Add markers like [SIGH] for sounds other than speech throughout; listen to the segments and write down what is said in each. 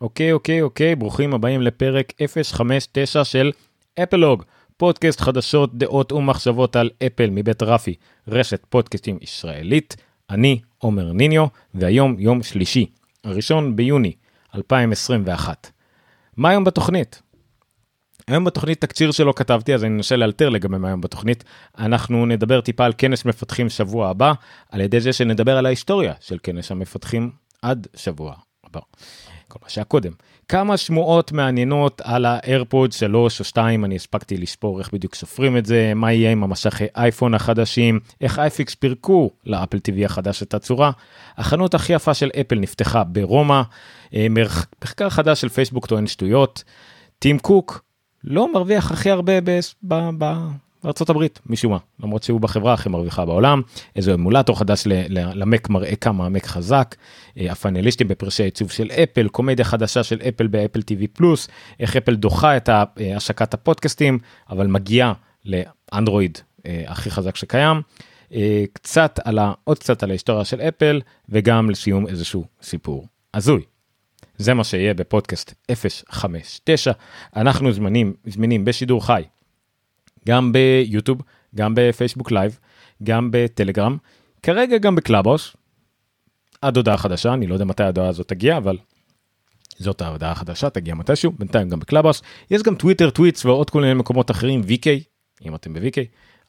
אוקיי, אוקיי, אוקיי, ברוכים הבאים לפרק 059 של אפלוג, פודקאסט חדשות, דעות ומחשבות על אפל מבית רפי, רשת פודקאסטים ישראלית. אני עומר ניניו, והיום יום שלישי, הראשון ביוני 2021. מה היום בתוכנית? היום בתוכנית תקציר שלא כתבתי אז אני אנסה לאלתר לגבי מה היום בתוכנית. אנחנו נדבר טיפה על כנס מפתחים שבוע הבא על ידי זה שנדבר על ההיסטוריה של כנס המפתחים עד שבוע הבא. כל מה שהיה קודם. כמה שמועות מעניינות על האיירפודס 3 או 2 אני הספקתי לספור איך בדיוק סופרים את זה מה יהיה עם המסכי אייפון החדשים איך אייפיקס פירקו לאפל TV החדש את הצורה. החנות הכי יפה של אפל נפתחה ברומא. אה, מחקר חדש של פייסבוק טוען שטויות. טים קוק לא מרוויח הכי הרבה בארצות הברית משום מה למרות שהוא בחברה הכי מרוויחה בעולם איזה אמולטור חדש למק מראה כמה המק חזק אה, הפאנליסטים בפרשי עיצוב של אפל קומדיה חדשה של אפל באפל TV פלוס איך אפל דוחה את אה, השקת הפודקאסטים אבל מגיעה לאנדרואיד אה, הכי חזק שקיים. קצת על ה... עוד קצת על ההיסטוריה של אפל וגם לסיום איזשהו סיפור הזוי. זה מה שיהיה בפודקאסט 059 אנחנו זמנים זמינים בשידור חי גם ביוטיוב, גם בפייסבוק לייב, גם בטלגרם, כרגע גם בקלאבהאוס, עד הודעה חדשה, אני לא יודע מתי ההודעה הזאת תגיע, אבל זאת ההודעה החדשה, תגיע מתישהו, בינתיים גם בקלאבהאוס. יש גם טוויטר, טוויץ' ועוד כל מיני מקומות אחרים, VK, אם אתם ב-VK,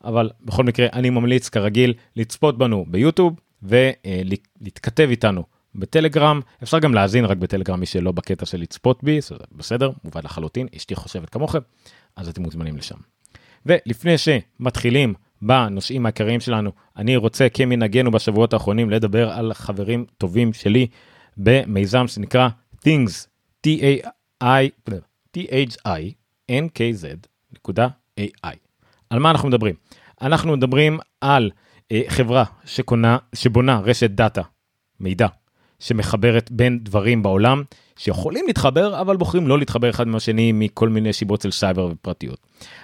אבל בכל מקרה אני ממליץ כרגיל לצפות בנו ביוטיוב ולהתכתב איתנו בטלגרם אפשר גם להאזין רק בטלגרם מי שלא בקטע של לצפות בי בסדר מובן לחלוטין אשתי חושבת כמוכם אז אתם מוזמנים לשם. ולפני שמתחילים בנושאים העיקריים שלנו, אני רוצה כמנהגנו בשבועות האחרונים לדבר על חברים טובים שלי במיזם שנקרא Things, T-H-I-N-K-Z.ai. על מה אנחנו מדברים? אנחנו מדברים על אה, חברה שקונה, שבונה רשת דאטה, מידע, שמחברת בין דברים בעולם שיכולים להתחבר אבל בוחרים לא להתחבר אחד עם השני מכל מיני שיבות של סייבר ופרטיות.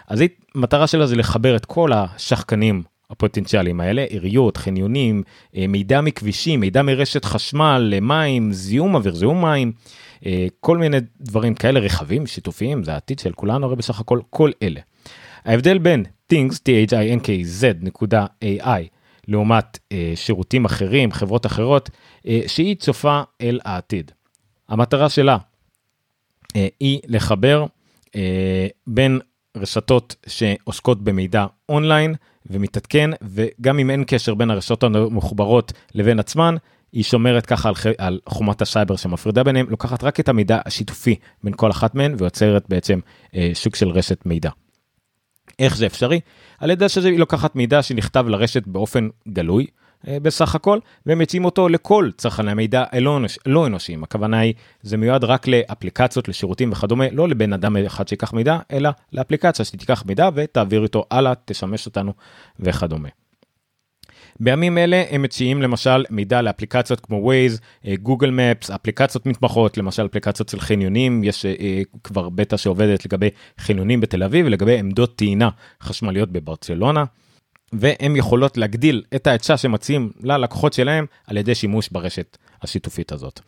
אז המטרה שלה זה לחבר את כל השחקנים הפוטנציאליים האלה עיריות חניונים אה, מידע מכבישים מידע מרשת חשמל מים זיהום אוויר זיהום מים אה, כל מיני דברים כאלה רכבים שיתופיים זה העתיד של כולנו הרי בסך הכל כל אלה. ההבדל בין things t-h-i-n-k-z.ai לעומת אה, שירותים אחרים חברות אחרות שהיא צופה אל העתיד. המטרה שלה אה, היא לחבר אה, בין רשתות שעוסקות במידע אונליין ומתעדכן וגם אם אין קשר בין הרשתות המחוברות לבין עצמן היא שומרת ככה על, על חומת הסייבר שמפרידה ביניהם לוקחת רק את המידע השיתופי בין כל אחת מהן ויוצרת בעצם אה, שוק של רשת מידע. איך זה אפשרי? על ידי שהיא לוקחת מידע שנכתב לרשת באופן גלוי בסך הכל, והם מציעים אותו לכל צרכני המידע הלא לא אנושיים. הכוונה היא, זה מיועד רק לאפליקציות, לשירותים וכדומה, לא לבן אדם אחד שיקח מידע, אלא לאפליקציה שתיקח מידע ותעביר איתו הלאה, תשמש אותנו וכדומה. בימים אלה הם מציעים למשל מידע לאפליקציות כמו Waze, גוגל מפס, אפליקציות מתמחות, למשל אפליקציות של חניונים, יש uh, כבר בטא שעובדת לגבי חניונים בתל אביב ולגבי עמדות טעינה חשמליות בברצלונה. והן יכולות להגדיל את ההיצע שמציעים ללקוחות שלהם על ידי שימוש ברשת השיתופית הזאת.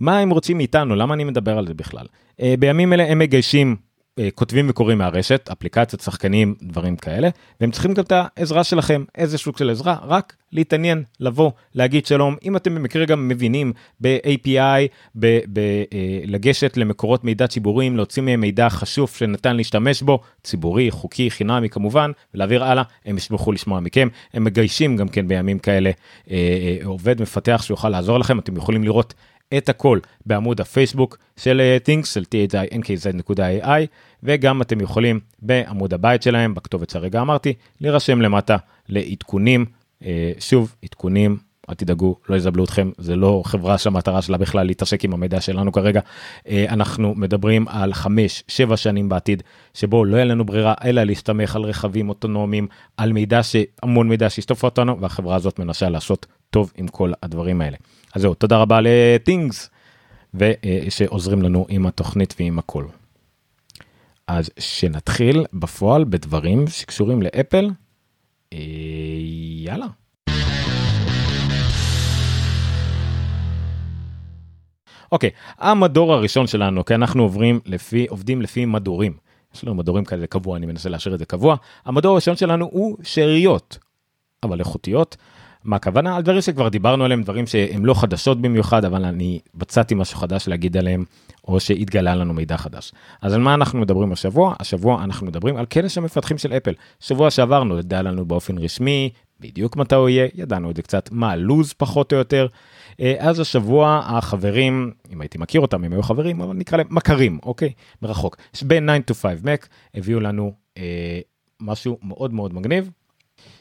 מה הם רוצים מאיתנו? למה אני מדבר על זה בכלל? Uh, בימים אלה הם מגיישים אה, כותבים וקוראים מהרשת, אפליקציות, שחקנים, דברים כאלה, והם צריכים גם את העזרה שלכם, איזה סוג של עזרה, רק להתעניין, לבוא, להגיד שלום, אם אתם במקרה גם מבינים ב-API, ב- ב- אה, לגשת למקורות מידע ציבוריים, להוציא מהם מידע חשוב שניתן להשתמש בו, ציבורי, חוקי, חינמי כמובן, ולהעביר הלאה, הם ישמחו לשמוע מכם, הם מגיישים גם כן בימים כאלה אה, אה, עובד מפתח שיוכל לעזור לכם, אתם יכולים לראות את הכל בעמוד הפייסבוק של אה, things של thinkz.ai וגם אתם יכולים בעמוד הבית שלהם בכתובת שהרגע אמרתי להירשם למטה לעדכונים אה, שוב עדכונים אל תדאגו לא יזבלו אתכם זה לא חברה שהמטרה שלה בכלל להתעסק עם המידע שלנו כרגע אה, אנחנו מדברים על 5-7 שנים בעתיד שבו לא יהיה לנו ברירה אלא להסתמך על רכבים אוטונומיים על מידע שהמון מידע שישטוף אותנו והחברה הזאת מנסה לעשות טוב עם כל הדברים האלה. אז זהו, תודה רבה לטינגס, ושעוזרים לנו עם התוכנית ועם הכל. אז שנתחיל בפועל בדברים שקשורים לאפל, אה, יאללה. אוקיי, המדור הראשון שלנו, כי אנחנו עוברים לפי, עובדים לפי מדורים. יש לנו מדורים כאלה קבוע, אני מנסה להשאיר את זה קבוע. המדור הראשון שלנו הוא שאריות, אבל איכותיות. מה הכוונה? על דברים שכבר דיברנו עליהם, דברים שהם לא חדשות במיוחד, אבל אני מצאתי משהו חדש להגיד עליהם, או שהתגלה לנו מידע חדש. אז על מה אנחנו מדברים השבוע? השבוע אנחנו מדברים על כנס המפתחים של אפל. שבוע שעבר נודע לנו באופן רשמי, בדיוק מתי הוא יהיה, ידענו את זה קצת, מה הלו"ז פחות או יותר. אה, אז השבוע החברים, אם הייתי מכיר אותם, הם היו חברים, אבל נקרא להם מכרים, אוקיי? מרחוק. בין 9 to 5 Mac הביאו לנו אה, משהו מאוד מאוד מגניב,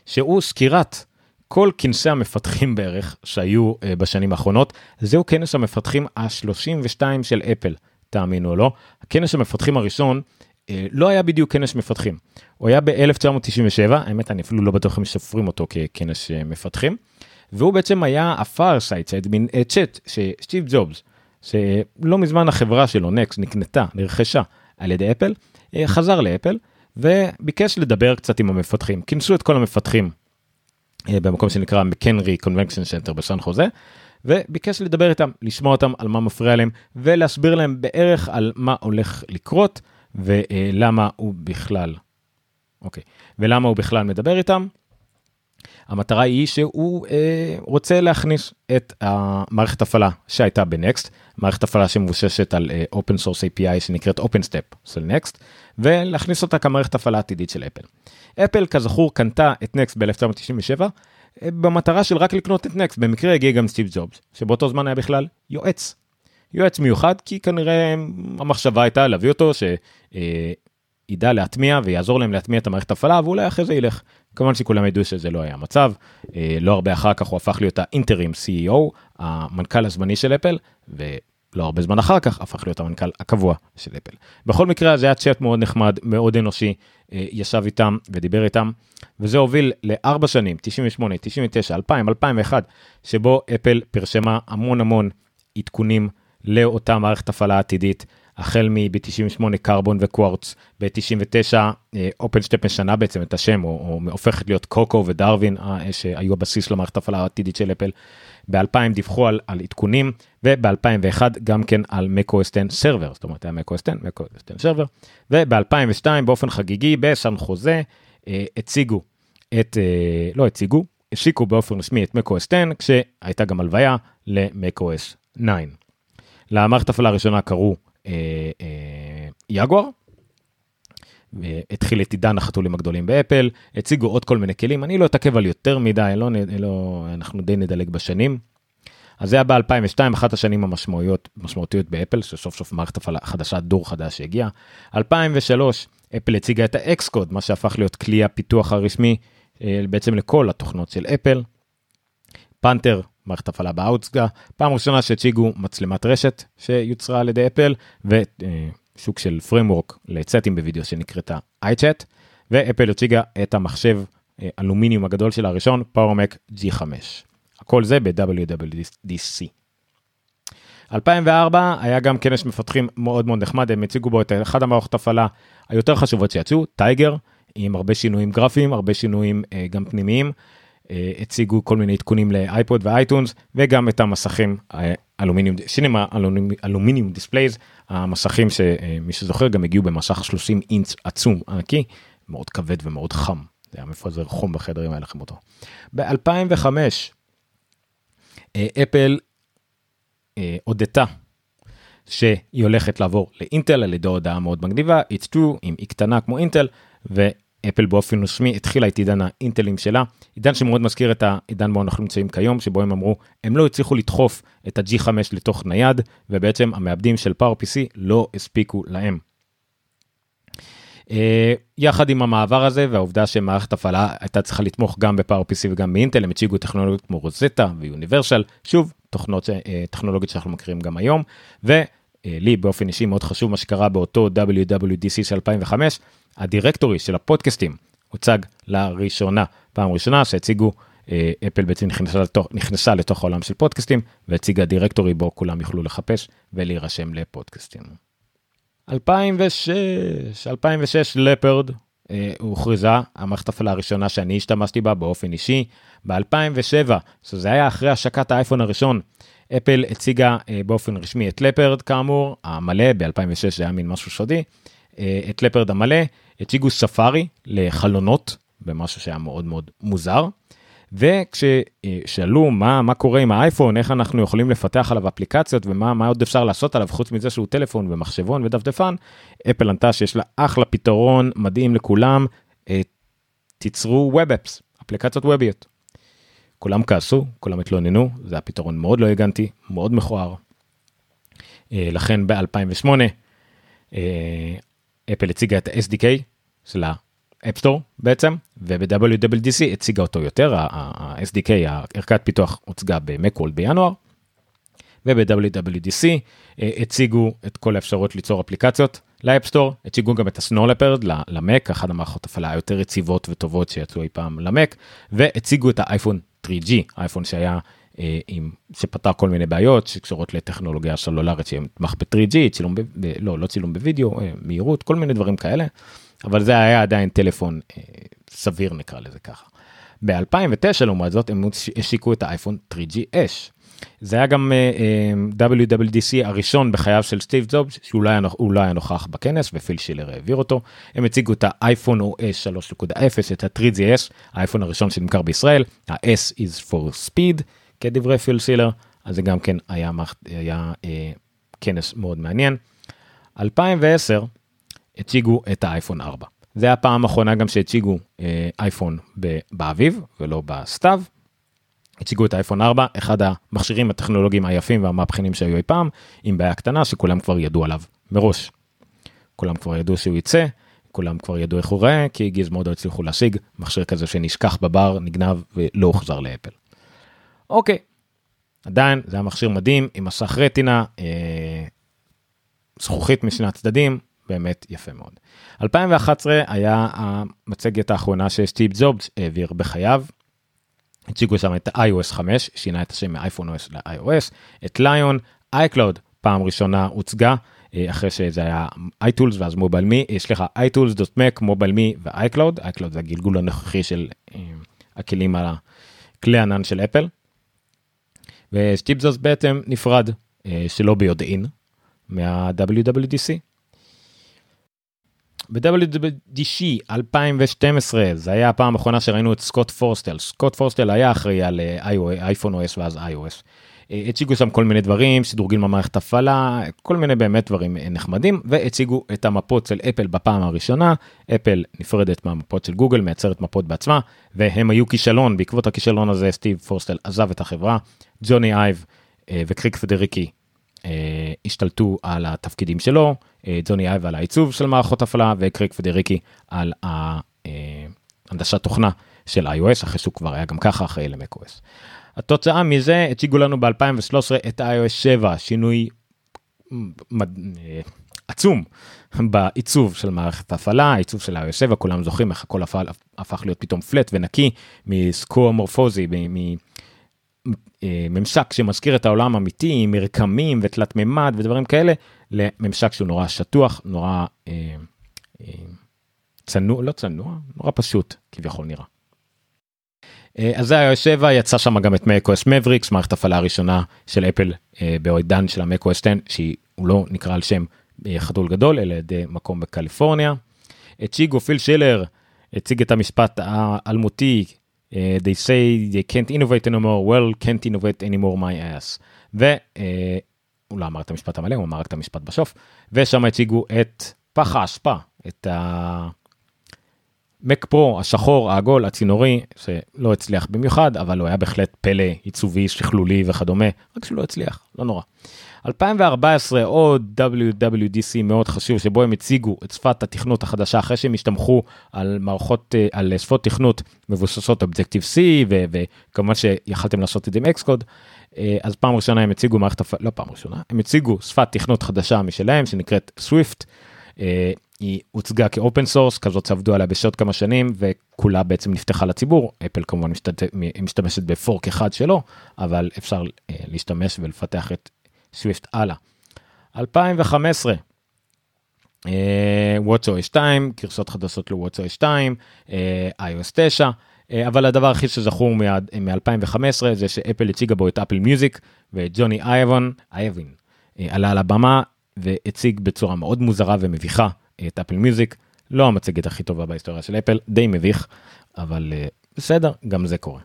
שהוא סקירת כל כנסי המפתחים בערך שהיו uh, בשנים האחרונות, זהו כנס המפתחים ה-32 של אפל, תאמינו או לא. הכנס המפתחים הראשון uh, לא היה בדיוק כנס מפתחים, הוא היה ב-1997, האמת אני אפילו לא בטוח אם סופרים אותו ככנס uh, מפתחים, והוא בעצם היה ה-fireside, מין צ'אט שסטיב ג'ובס, שלא מזמן החברה שלו, נקסט, נקנתה, נרכשה על ידי אפל, uh, חזר לאפל וביקש לדבר קצת עם המפתחים, כינסו את כל המפתחים אה, במקום שנקרא מקנרי convention center בסן חוזה. וביקש לדבר איתם, לשמוע אותם על מה מפריע להם ולהסביר להם בערך על מה הולך לקרות ולמה הוא בכלל, אוקיי, ולמה הוא בכלל מדבר איתם. המטרה היא שהוא אה, רוצה להכניס את המערכת הפעלה שהייתה בנקסט, מערכת הפעלה שמבוששת על אה, open source API שנקראת OpenStep של נקסט, ולהכניס אותה כמערכת הפעלה עתידית של אפל. אפל כזכור קנתה את נקסט ב-1997 אה, במטרה של רק לקנות את נקסט, במקרה הגיע גם סטיב ג'ובס, שבאותו זמן היה בכלל יועץ. יועץ מיוחד כי כנראה המחשבה הייתה להביא אותו שידע אה, להטמיע ויעזור להם להטמיע את המערכת הפעלה ואולי אחרי זה ילך. כמובן שכולם ידעו שזה לא היה המצב, אה, לא הרבה אחר כך הוא הפך להיות האינטרים CEO, המנכ"ל הזמני של אפל, ולא הרבה זמן אחר כך הפך להיות המנכ"ל הקבוע של אפל. בכל מקרה זה היה צ'אט מאוד נחמד, מאוד אנושי, אה, ישב איתם ודיבר איתם, וזה הוביל לארבע שנים, 98, 99, 2000, 2001, שבו אפל פרשמה המון המון עדכונים לאותה מערכת הפעלה עתידית. החל מ-98 קרבון וקוורץ, ב-99 אופנשטפ משנה בעצם את השם, או, או הופכת להיות קוקו ודרווין, אה, שהיו הבסיס למערכת הפעלה העתידית של אפל. ב-2000 דיווחו על, על עדכונים, וב-2001 גם כן על macOS 10 סרבר, זאת אומרת היה macOS 10, macOS 10 סרבר, וב-2002 באופן חגיגי בסן חוזה אה, הציגו את, אה, לא הציגו, השיקו באופן רשמי את macOS 10, כשהייתה גם הלוויה ל-macOS 9. למערכת הפעלה הראשונה קראו אה, אה, יגואר. התחיל את עידן החתולים הגדולים באפל, הציגו עוד כל מיני כלים, אני לא אתעכב על יותר מדי, לא, לא, אנחנו די נדלג בשנים. אז זה היה ב-2002, אחת השנים המשמעותיות באפל, שסוף סוף מערכת הפעלה חדשה, דור חדש שהגיע. 2003, אפל הציגה את האקסקוד, מה שהפך להיות כלי הפיתוח הרשמי אה, בעצם לכל התוכנות של אפל. פנתר מערכת הפעלה באאוטסגה, פעם ראשונה שהציגו מצלמת רשת שיוצרה על ידי אפל ושוק של framework לצטים בווידאו שנקראתה iChat ואפל הציגה את המחשב אה, אלומיניום הגדול של הראשון פאורמק G5. הכל זה ב-WWDC. 2004 היה גם כנס מפתחים מאוד מאוד נחמד, הם הציגו בו את אחת המערכות הפעלה היותר חשובות שיצאו, טייגר, עם הרבה שינויים גרפיים, הרבה שינויים uh, גם פנימיים. אה, הציגו כל מיני עדכונים לאייפוד ואייטונס וגם את המסכים אה, אלומיניום cinema אלומיניום displays המסכים שמי שזוכר גם הגיעו במסך 30 אינץ עצום ענקי מאוד כבד ומאוד חם. זה היה מפזר חום בחדר אם היה לכם אותו. ב-2005 אה, אפל הודתה שהיא הולכת לעבור לאינטל על ידי הודעה מאוד מגניבה it's true עם אי קטנה כמו אינטל. אפל באופן רשמי התחילה את עידן האינטלים שלה, עידן שמאוד מזכיר את העידן בו אנחנו נמצאים כיום, שבו הם אמרו, הם לא הצליחו לדחוף את ה-G5 לתוך נייד, ובעצם המעבדים של PowerPC לא הספיקו להם. Uh, יחד עם המעבר הזה והעובדה שמערכת הפעלה הייתה צריכה לתמוך גם בפאור-PC וגם באינטל, הם הציגו טכנולוגיות כמו רוזטה ויוניברסל, שוב, תוכנות, uh, טכנולוגיות שאנחנו מכירים גם היום, ולי uh, באופן אישי מאוד חשוב מה שקרה באותו WWDC של 2005, הדירקטורי של הפודקאסטים הוצג לראשונה, פעם ראשונה שהציגו, אה, אפל בעצם נכנסה לתוך, נכנסה לתוך העולם של פודקאסטים והציגה דירקטורי בו כולם יוכלו לחפש ולהירשם לפודקאסטים. 2006, 2006 לפרד אה, הוכרזה המערכת הפעלה הראשונה שאני השתמשתי בה באופן אישי. ב-2007, שזה היה אחרי השקת האייפון הראשון, אפל הציגה באופן רשמי את לפרד כאמור, המלא, ב-2006 זה היה מין משהו סודי, את לפרד המלא, הציגו ספארי לחלונות, במשהו שהיה מאוד מאוד מוזר. וכששאלו מה, מה קורה עם האייפון, איך אנחנו יכולים לפתח עליו אפליקציות ומה עוד אפשר לעשות עליו חוץ מזה שהוא טלפון ומחשבון ודפדפן, אפל ענתה שיש לה אחלה פתרון מדהים לכולם, אה, תיצרו ווב אפס, אפליקציות ווביות. כולם כעסו, כולם התלוננו, זה הפתרון מאוד לא הגנתי, מאוד מכוער. אה, לכן ב-2008 אה, אפל הציגה את ה-SDK של אפסטור בעצם וב-WWDC הציגה אותו יותר ה-SDK הערכת פיתוח הוצגה במקוולד בינואר. וב-WWDC אה, הציגו את כל האפשרות ליצור אפליקציות לאפסטור הציגו גם את הסנולפרד למק אחת המערכות הפעלה היותר יציבות וטובות שיצאו אי פעם למק והציגו את האייפון 3G אייפון שהיה אה, עם שפתר כל מיני בעיות שקשורות לטכנולוגיה סלולרית שיתמך ב-3G צילום ב... לא לא צילום בווידאו אה, מהירות כל מיני דברים כאלה. אבל זה היה עדיין טלפון אה, סביר נקרא לזה ככה. ב-2009 לעומת זאת הם השיקו את האייפון 3GS. זה היה גם uh, uh, WWDC הראשון בחייו של סטיב זובס שהוא לא היה, נוכח בכנס ופיל שילר העביר אותו. הם הציגו את האייפון OS 3.0 את ה-3GS האייפון הראשון שנמכר בישראל ה-S is for speed כדברי פיל שילר אז זה גם כן היה, היה uh, כנס מאוד מעניין. 2010 הציגו את האייפון 4. זה הפעם האחרונה גם שהציגו אה, אייפון באביב ולא בסתיו. הציגו את האייפון 4, אחד המכשירים הטכנולוגיים היפים והמהפכנים שהיו אי פעם, עם בעיה קטנה שכולם כבר ידעו עליו מראש. כולם כבר ידעו שהוא יצא, כולם כבר ידעו איך הוא ראה, כי גיזמוד לא הצליחו להשיג מכשיר כזה שנשכח בבר, נגנב ולא הוחזר לאפל. אוקיי, עדיין זה היה מכשיר מדהים עם מסך רטינה, אה, זכוכית משני הצדדים, באמת יפה מאוד. 2011 היה המצגת האחרונה שסטיב זובס העביר בחייו. הציגו שם את iOS 5, שינה את השם מאייפון OS ל-iOS, את ליון, iCloud פעם ראשונה הוצגה, אה, אחרי שזה היה iTools ואז מובייל מי, אה, סליחה, iTools.mac, מובייל מי ו-iCloud, iCloud זה הגלגול הנוכחי של אה, הכלים על הכלי ענן של אפל. וסטיב זובס בעצם נפרד, שלא ביודעין, מה-WWDC. ב-WWDC 2012 זה היה הפעם האחרונה שראינו את סקוט פורסטל. סקוט פורסטל היה אחראי על אייפון OS ואז iOS. אה, הציגו שם כל מיני דברים שדורגים במערכת הפעלה כל מיני באמת דברים אה, נחמדים והציגו את המפות של אפל בפעם הראשונה. אפל נפרדת מהמפות של גוגל מייצרת מפות בעצמה והם היו כישלון. בעקבות הכישלון הזה סטיב פורסטל עזב את החברה. ג'וני אייב אה, וקריק פדריקי השתלטו על התפקידים שלו. ג'וני אייב על העיצוב של מערכות הפעלה וקריק פדריקי על הנדשת תוכנה של iOS אחרי שהוא כבר היה גם ככה אחראי למקOS. התוצאה מזה הציגו לנו ב-2013 את iOS 7 שינוי עצום בעיצוב של מערכת ההפעלה העיצוב של iOS 7 כולם זוכרים איך הכל הפך להיות פתאום פלט ונקי מסקואמורפוזי ממשק שמזכיר את העולם האמיתי עם מרקמים ותלת מימד ודברים כאלה לממשק שהוא נורא שטוח נורא אה, אה, צנוע לא צנוע נורא פשוט כביכול נראה. אה, אז זה היה 7 יצא שם גם את מקוס מבריקס מערכת הפעלה הראשונה של אפל אה, בעידן של המקוס 10 שהיא לא נקרא על שם אה, חתול גדול אלא ידי מקום בקליפורניה. הציגו פיל שילר הציג את המשפט האלמותי Uh, they say they can't innovate anymore, well can't innovate anymore my ass. והוא uh, לא אמר את המשפט המלא, הוא אמר רק את המשפט בשוף, ושם הציגו את פח האשפה, את המק פרו השחור העגול הצינורי שלא הצליח במיוחד אבל הוא היה בהחלט פלא עיצובי שכלולי וכדומה רק שהוא לא הצליח לא נורא. 2014 עוד WWDC מאוד חשוב שבו הם הציגו את שפת התכנות החדשה אחרי שהם השתמכו על מערכות אה, על שפות תכנות מבוססות Objective C וכמובן שיכלתם לעשות את זה עם Xcode אה, אז פעם ראשונה הם הציגו מערכת לא פעם ראשונה הם הציגו שפת תכנות חדשה משלהם שנקראת Swift. אה, היא הוצגה כ open source כזאת שעבדו עליה בשעות כמה שנים וכולה בעצם נפתחה לציבור אפל כמובן משתמשת ב fork אחד שלו אבל אפשר להשתמש ולפתח את Swift הלאה. 2015 WatchOS 2 גרסות חדשות ל-WatchOS 2 iOS 9 אבל הדבר הכי שזכור מ-2015 זה שאפל הציגה בו את אפל מיוזיק וג'ימי איובין, איובין, עלה על הבמה והציג בצורה מאוד מוזרה ומביכה את אפל מיוזיק, לא המצגת הכי טובה בהיסטוריה של אפל, די מביך, אבל בסדר, גם זה קורה.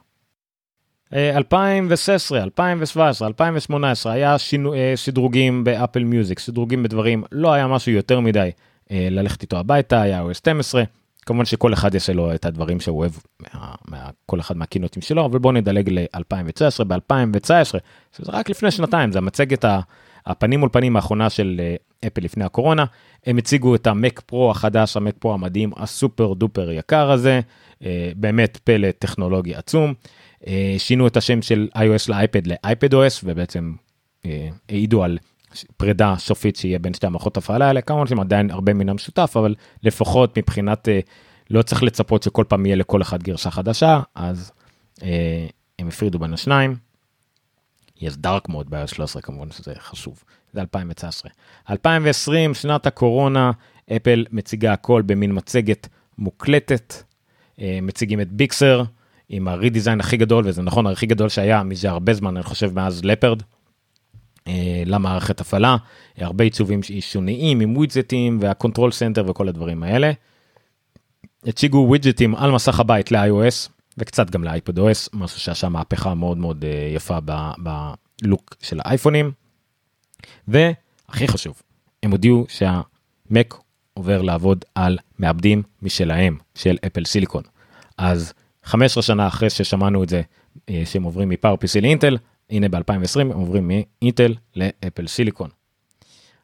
2016, 2017, 2018 היה שינו, שדרוגים באפל מיוזיק, שדרוגים בדברים, לא היה משהו יותר מדי ללכת איתו הביתה, היה OS 12, כמובן שכל אחד יש לו את הדברים שהוא אוהב, מה, מה, כל אחד מהקינוטים שלו, אבל בואו נדלג ל-2019, ב-2019, שזה רק לפני שנתיים, זה המצגת הפנים מול פנים האחרונה של אפל לפני הקורונה, הם הציגו את המק פרו החדש, המק פרו המדהים, הסופר דופר יקר הזה, באמת פלא טכנולוגי עצום. שינו את השם של iOS לאייפד לאייפד OS ובעצם העידו על פרידה סופית שיהיה בין שתי המערכות הפעלה האלה כמובן שהם עדיין הרבה מן המשותף אבל לפחות מבחינת לא צריך לצפות שכל פעם יהיה לכל אחד גרשה חדשה אז הם הפרידו בין השניים. יש דארק מוד ב 13 כמובן שזה חשוב זה 2019 2020 שנת הקורונה אפל מציגה הכל במין מצגת מוקלטת מציגים את ביקסר. עם הרידיזיין הכי גדול וזה נכון הכי גדול שהיה מזה הרבה זמן אני חושב מאז לפרד. למערכת הפעלה הרבה עיצובים שונים עם ווידג'טים וה control center וכל הדברים האלה. הציגו ווידג'טים על מסך הבית ל-iOS וקצת גם לאייפד OS משהו שעשה מהפכה מאוד מאוד יפה ב look של האייפונים. והכי חשוב הם הודיעו שהמק עובר לעבוד על מעבדים משלהם של אפל סיליקון. אז 15 שנה אחרי ששמענו את זה שהם עוברים מפאורפיסי לאינטל, הנה ב-2020 הם עוברים מאינטל לאפל סיליקון.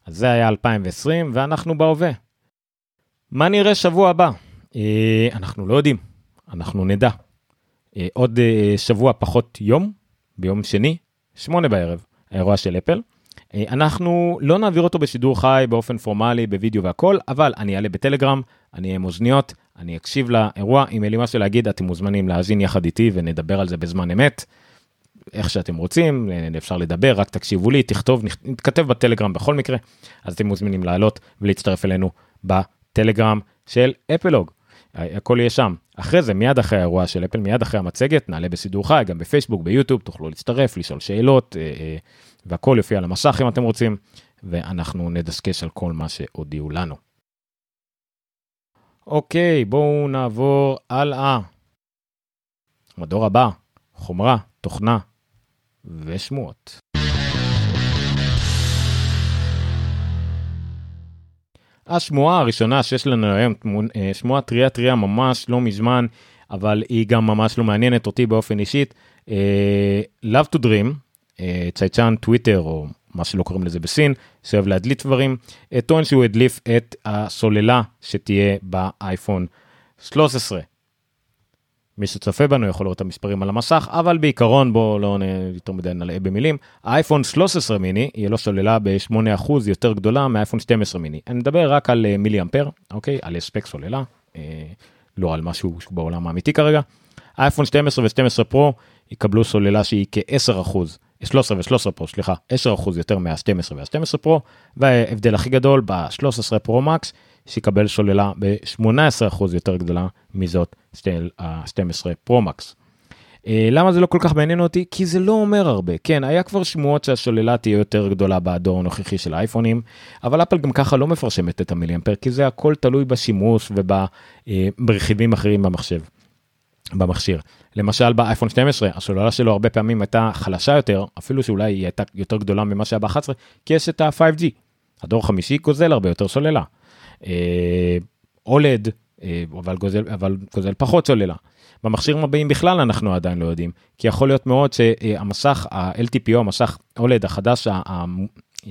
אז זה היה 2020 ואנחנו בהווה. מה נראה שבוע הבא? אנחנו לא יודעים, אנחנו נדע. עוד שבוע פחות יום, ביום שני, שמונה בערב, האירוע של אפל. אנחנו לא נעביר אותו בשידור חי באופן פורמלי בווידאו והכל, אבל אני אעלה בטלגרם, אני אהיה עם אוזניות, אני אקשיב לאירוע, אם אין לי משהו להגיד אתם מוזמנים להאזין יחד איתי ונדבר על זה בזמן אמת. איך שאתם רוצים, אפשר לדבר, רק תקשיבו לי, תכתוב, נתכתב בטלגרם בכל מקרה, אז אתם מוזמנים לעלות ולהצטרף אלינו בטלגרם של אפלוג. הכל יהיה שם. אחרי זה, מיד אחרי האירוע של אפל, מיד אחרי המצגת, נעלה בסידור חי, גם בפייסבוק, ביוטיוב, תוכלו להצטרף, לשאול שאלות, והכל יופיע על המסך אם אתם רוצים, ואנחנו נדסקש על כל מה שהודיעו לנו. אוקיי, בואו נעבור הלאה. מדור הבא, חומרה, תוכנה ושמועות. השמועה הראשונה שיש לנו היום, שמועה טריה טריה ממש לא מזמן, אבל היא גם ממש לא מעניינת אותי באופן אישית. Love to Dream, צייצ'ן טוויטר או מה שלא קוראים לזה בסין, שאוהב להדליף דברים, טוען שהוא הדליף את הסוללה שתהיה באייפון 13. מי שצופה בנו יכול לראות את המספרים על המסך, אבל בעיקרון בואו לא יותר מדי נלאה במילים, האייפון 13 מיני יהיה לו סוללה ב-8% יותר גדולה מהאייפון 12 מיני. אני מדבר רק על מילי אמפר, אוקיי? על הספק סוללה, אה, לא על משהו בעולם האמיתי כרגע. האייפון 12 ו-12 פרו יקבלו סוללה שהיא כ-10%, 13 ו-13 פרו, סליחה, 10% יותר מה-12 וה-12 פרו, וההבדל הכי גדול ב-13 פרו מקס, שיקבל סוללה ב-18% יותר גדולה מזאת של ה-12 פרו מקס. למה זה לא כל כך מעניין אותי? כי זה לא אומר הרבה. כן, היה כבר שמועות שהסוללה תהיה יותר גדולה בדור הנוכחי של האייפונים, אבל אפל גם ככה לא מפרשמת את המיליאמפר, כי זה הכל תלוי בשימוש וברכיבים אחרים במחשב. במכשיר. למשל באייפון 12 הסוללה שלו הרבה פעמים הייתה חלשה יותר אפילו שאולי היא הייתה יותר גדולה ממה שהיה ב-11 כי יש את ה-5G. הדור חמישי גוזל הרבה יותר סוללה. אולד אבל גוזל אבל גוזל פחות סוללה. במכשירים הבאים בכלל אנחנו עדיין לא יודעים כי יכול להיות מאוד שהמסך ה-LTPO המסך אולד החדש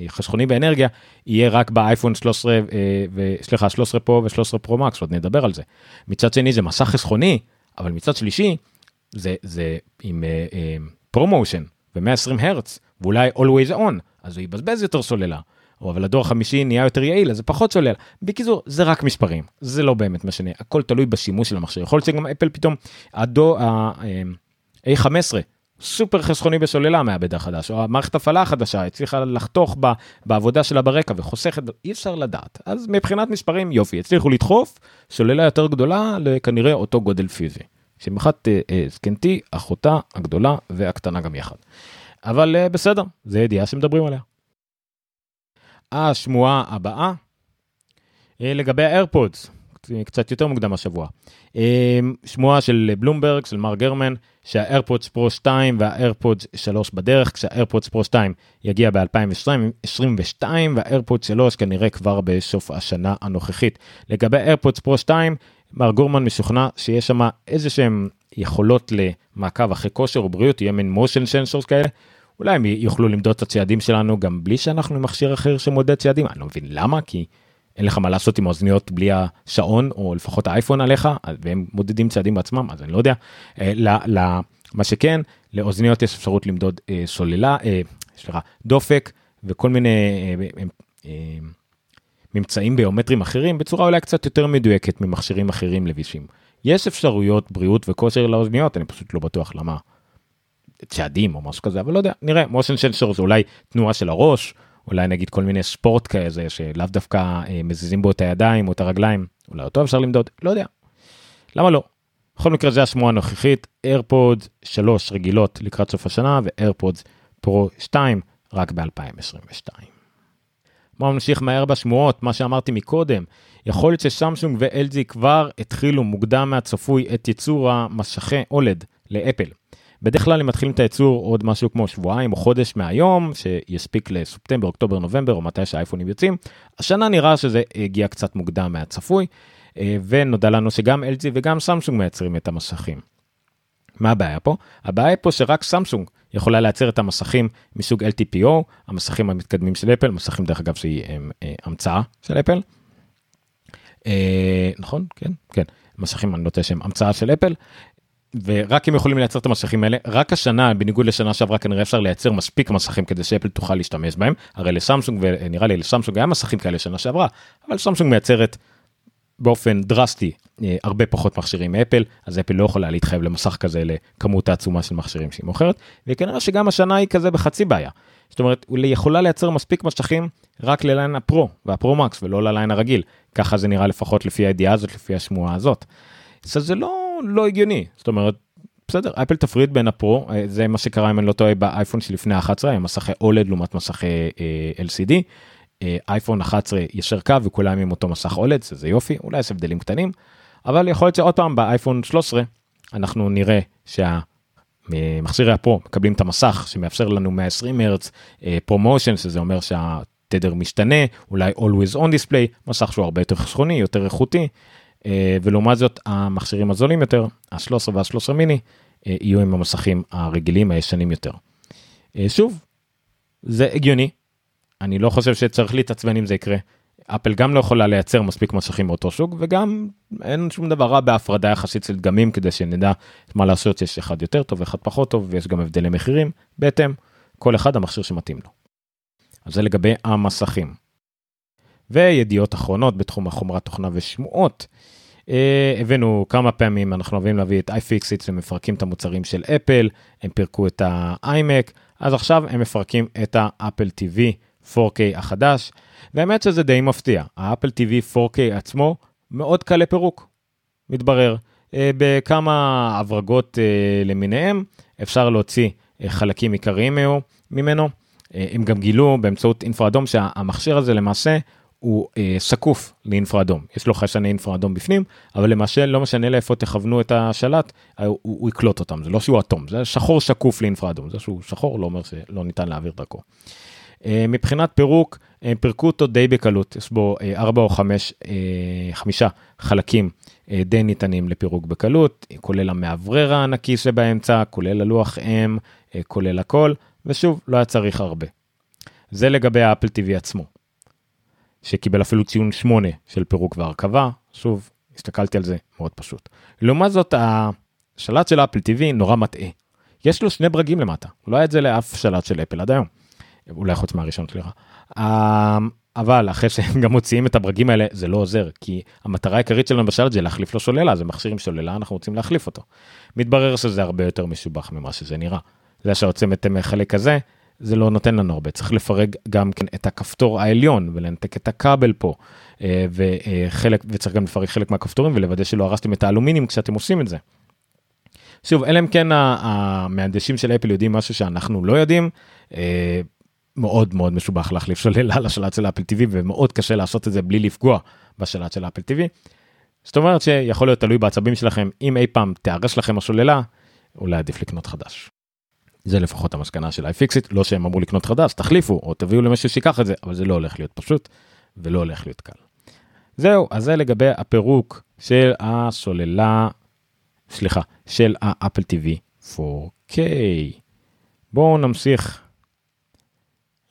חסכוני באנרגיה יהיה רק באייפון 13 וסליחה 13 פרו ו13 פרו מקס עוד נדבר על זה. מצד שני זה מסך חסכוני אבל מצד שלישי זה זה עם ProMotion uh, ו-120 הרץ ואולי always on אז הוא יבזבז יותר סוללה. או אבל הדור החמישי נהיה יותר יעיל אז זה פחות סוללה. בקיצור זה רק מספרים. זה לא באמת משנה. הכל תלוי בשימוש של המכשיר. יכול להיות שגם אפל פתאום הדור ה-A15 סופר חסכוני בסוללה מעבד החדש. או המערכת הפעלה החדשה הצליחה לחתוך בה, בעבודה שלה ברקע וחוסכת אי אפשר לדעת. אז מבחינת מספרים יופי. הצליחו לדחוף סוללה יותר גדולה לכנראה אותו גודל פיזי שמחת זקנתי, אחותה הגדולה והקטנה גם יחד. אבל בסדר, זה ידיעה שמדברים עליה. השמועה הבאה, לגבי האיירפודס, קצת יותר מוקדם השבוע. שמועה של בלומברג, של מר גרמן, שהאיירפודס פרו 2 והאיירפודס 3 בדרך, כשהאיירפודס פרו 2 יגיע ב-2022 והאיירפודס 3 כנראה כבר בסוף השנה הנוכחית. לגבי איירפודס פרו 2, מר גורמן משוכנע שיש שם איזה שהם יכולות למעקב אחרי כושר ובריאות, יהיה מין motion sensors כאלה. אולי הם יוכלו למדוד את הצעדים שלנו גם בלי שאנחנו עם מכשיר אחר שמודד צעדים, אני לא מבין למה, כי אין לך מה לעשות עם האוזניות בלי השעון או לפחות האייפון עליך והם מודדים צעדים בעצמם אז אני לא יודע. אה, מה שכן לאוזניות יש אפשרות למדוד אה, סוללה אה, סליחה דופק וכל מיני ממצאים ביומטריים אחרים בצורה אולי קצת יותר מדויקת ממכשירים אחרים לבישים. יש אפשרויות בריאות וכושר לאוזניות אני פשוט לא בטוח למה. צעדים או משהו כזה אבל לא יודע נראה מושן שנסור זה אולי תנועה של הראש אולי נגיד כל מיני ספורט כזה שלאו דווקא אה, מזיזים בו את הידיים או את הרגליים, אולי אותו אפשר למדוד, לא יודע. למה לא? בכל מקרה זה השמועה הנוכחית, AirPods 3 רגילות לקראת סוף השנה ו-AirPods Pro 2 רק ב-2022. בואו נמשיך מהר בשמועות, מה שאמרתי מקודם, יכול להיות שסמסונג ו-LG כבר התחילו מוקדם מהצפוי את ייצור המשכי אולד לאפל. בדרך כלל הם מתחילים את הייצור עוד משהו כמו שבועיים או חודש מהיום, שיספיק לספטמבר, אוקטובר, נובמבר או מתי שהאייפונים יוצאים. השנה נראה שזה הגיע קצת מוקדם מהצפוי, אה, ונודע לנו שגם LG וגם סמסונג מייצרים את המסכים. מה הבעיה פה? הבעיה פה שרק סמסונג יכולה לייצר את המסכים מסוג LTPO, המסכים המתקדמים של אפל, מסכים דרך אגב שהיא הם, אה, המצאה של אפל. אה, נכון? כן, כן. מסכים אני נוטה שהם המצאה של אפל ורק הם יכולים לייצר את המסכים האלה רק השנה בניגוד לשנה שעברה כנראה אפשר לייצר מספיק מסכים כדי שאפל תוכל להשתמש בהם הרי לסמסונג ונראה לי לסמסונג היה מסכים כאלה שנה שעברה אבל סמסונג מייצרת באופן דרסטי אה, הרבה פחות מכשירים מאפל אז אפל לא יכולה להתחייב למסך כזה לכמות העצומה של מכשירים שהיא מוכרת וכנראה שגם השנה היא כזה בחצי בעיה. זאת אומרת היא יכולה לייצר מספיק מסכים רק לליין הפרו והפרו מקס ולא לליין הרגיל ככה זה נראה לפחות לפי הידיעה הזאת לפי השמועה הזאת. זה לא לא הגיוני זאת אומרת בסדר אפל תפריד בין הפרו אה, זה מה שקרה אם אני לא טועה באייפון שלפני 11 עם מסכי אולד לעומת מסכי LCD אה, אייפון 11 ישר קו וכולם עם אותו מסך OLED זה יופי אולי יש הבדלים קטנים אבל יכול להיות שעוד פעם באייפון 13 אנחנו נראה שהמכשירי הפרו מקבלים את המסך שמאפשר לנו 120 הרץ ProMotion שזה אומר שהתדר משתנה אולי always on display מסך שהוא הרבה יותר חסכוני יותר איכותי אה, ולעומת זאת המכשירים הזולים יותר, ה-13 וה-13 מיני, אה, יהיו עם המסכים הרגילים הישנים יותר. אה, שוב, זה הגיוני, אני לא חושב שצריך להתעצבן אם זה יקרה. אפל גם לא יכולה לייצר מספיק מסכים מאותו שוק וגם אין שום דבר רע בהפרדה יחסית של דגמים כדי שנדע מה לעשות יש אחד יותר טוב אחד פחות טוב ויש גם הבדלי מחירים בהתאם כל אחד המכשיר שמתאים לו. אז זה לגבי המסכים. וידיעות אחרונות בתחום החומרת תוכנה ושמועות. Uh, הבאנו כמה פעמים אנחנו אוהבים להביא את iFixit ומפרקים את המוצרים של אפל הם פירקו את ה-iMac אז עכשיו הם מפרקים את האפל TV 4K החדש והאמת שזה די מפתיע. האפל TV 4K עצמו מאוד קל לפירוק מתברר uh, בכמה הברגות uh, למיניהם. אפשר להוציא uh, חלקים עיקריים ממנו. הם גם גילו באמצעות אינפרה אדום שהמכשיר הזה למעשה הוא אה, שקוף לאינפרה אדום יש לו חיישני אינפרה אדום בפנים אבל למעשה לא משנה לאיפה תכוונו את השלט אה, הוא, הוא יקלוט אותם. זה לא שהוא אטום זה שחור שקוף לאינפרה אדום זה שהוא שחור לא אומר שלא ניתן להעביר דרכו. אה, מבחינת פירוק אה, פירקו אותו די בקלות יש בו אה, 4 או 5 אה, 5 חלקים אה, די ניתנים לפירוק בקלות כולל המאוורר הענקי שבאמצע כולל הלוח אם אה, כולל הכל ושוב לא היה צריך הרבה. זה לגבי האפל TV עצמו. שקיבל אפילו ציון 8 של פירוק והרכבה, שוב, הסתכלתי על זה מאוד פשוט. לעומת זאת, השלט של אפל TV נורא מטעה. יש לו שני ברגים למטה, לא היה את זה לאף שלט של אפל עד היום. אולי חוץ מהראשון, סליחה. אמ, אבל אחרי שהם גם מוציאים את הברגים האלה זה לא עוזר כי המטרה העיקרית שלנו בשלט זה להחליף לו שוללה זה מכשיר עם שוללה אנחנו רוצים להחליף אותו. מתברר שזה הרבה יותר משובח ממה שזה נראה. זה שהוצאים את החלק הזה זה לא נותן לנו הרבה צריך לפרק גם כן את הכפתור העליון ולנתק את הכבל פה אה, וחלק וצריך גם לפרק חלק מהכפתורים ולוודא שלא הרסתם את האלומיניום כשאתם עושים את זה. שוב, אלא אם כן המהנדסים של אפל יודעים משהו שאנחנו לא יודעים, אה, מאוד מאוד משובח להחליף שוללה לשלט של אפל TV ומאוד קשה לעשות את זה בלי לפגוע בשלט של אפל TV. זאת אומרת שיכול להיות תלוי בעצבים שלכם, אם אי פעם תיהרס לכם השוללה, אולי עדיף לקנות חדש. זה לפחות המסקנה של iFixit, לא שהם אמרו לקנות חדש, תחליפו או תביאו למישהו שיקח את זה, אבל זה לא הולך להיות פשוט ולא הולך להיות קל. זהו, אז זה לגבי הפירוק של השוללה, סליחה, של האפל TV 4K. בואו נמשיך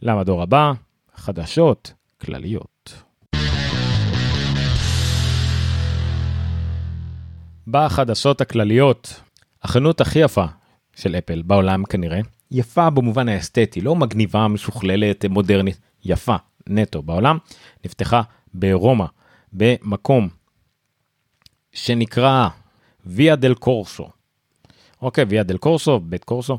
למדור הבא, חדשות כלליות. בחדשות הכלליות, החנות הכי יפה של אפל בעולם כנראה, יפה במובן האסתטי, לא מגניבה, משוכללת, מודרנית, יפה, נטו בעולם, נפתחה ברומא, במקום שנקרא ויה דל קורסו. אוקיי, ויה דל קורסו, בית קורסו,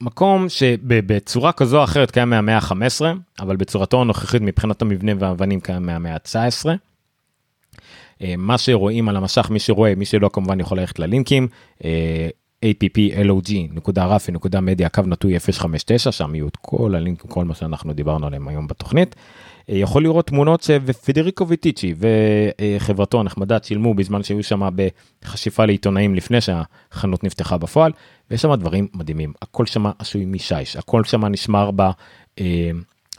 מקום שבצורה כזו או אחרת קיים מהמאה ה-15, אבל בצורתו הנוכחית מבחינת המבנה והאבנים קיים מהמאה ה-19. אה, מה שרואים על המשך, מי שרואה, מי שלא כמובן יכול ללכת ללינקים, אה, applog.rafi.media קו נטוי 059 שם יהיו את כל הלינקים כל מה שאנחנו דיברנו עליהם היום בתוכנית. אה, יכול לראות תמונות שפדריקו ויטיצ'י וחברתו הנחמדה צילמו בזמן שהיו שם בחשיפה לעיתונאים לפני שהחנות נפתחה בפועל ויש שם דברים מדהימים הכל שם עשוי משיש הכל שם נשמר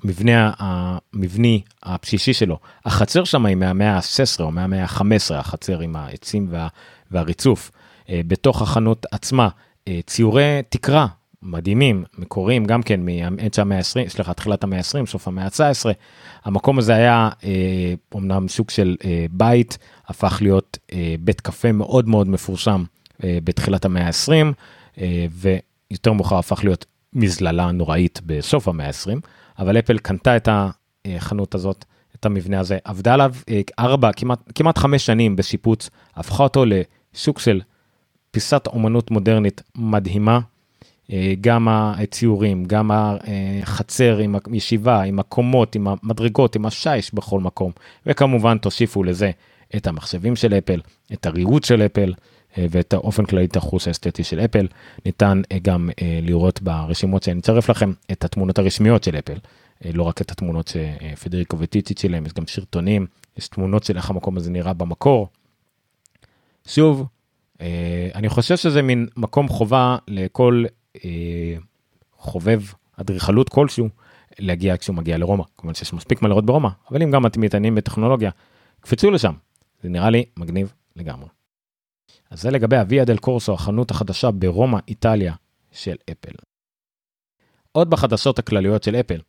במבנה המבני הבסיסי שלו החצר שם היא מהמאה ה-16 או מהמאה ה-15 החצר עם העצים וה, והריצוף. אה, בתוך החנות עצמה אה, ציורי תקרה מדהימים, מקוריים גם כן מאמצע המאה ה-20, סליחה, תחילת המאה ה-20, סוף המאה ה-19. המקום הזה היה אה, אומנם סוג של בית, הפך להיות בית קפה מאוד מאוד מפורסם בתחילת המאה ה-20, ויותר מאוחר הפך להיות מזללה נוראית בסוף המאה ה-20, אבל אפל קנתה את החנות הזאת, את המבנה הזה, עבדה עליו ארבע, כמעט, כמעט חמש שנים בשיפוץ, הפכה אותו לסוג של פיסת אומנות מודרנית מדהימה. אה, גם הציורים, גם החצר עם הישיבה, עם הקומות, עם המדרגות, עם השיש בכל מקום. וכמובן תוסיפו לזה את המחשבים של אפל, את הריהוט של אפל אה, ואת האופן כללי את החוס האסתטי של אפל. ניתן אה, גם לראות ברשימות שאני אצרף לכם את התמונות הרשמיות של אפל. לא רק את התמונות שפדריקו וטיצ'י צילם, יש גם שרטונים, יש תמונות של איך המקום הזה נראה במקור. שוב, אני חושב שזה מין מקום חובה לכל חובב אדריכלות כלשהו להגיע כשהוא מגיע לרומא. כמובן שיש מספיק מה לראות ברומא, אבל אם גם אתם מתעניינים בטכנולוגיה, קפצו לשם, זה נראה לי מגניב לגמרי. אז זה לגבי הוויה דל קורסו, החנות החדשה ברומא, איטליה של אפל. עוד בחדשות הכלליות של אפל.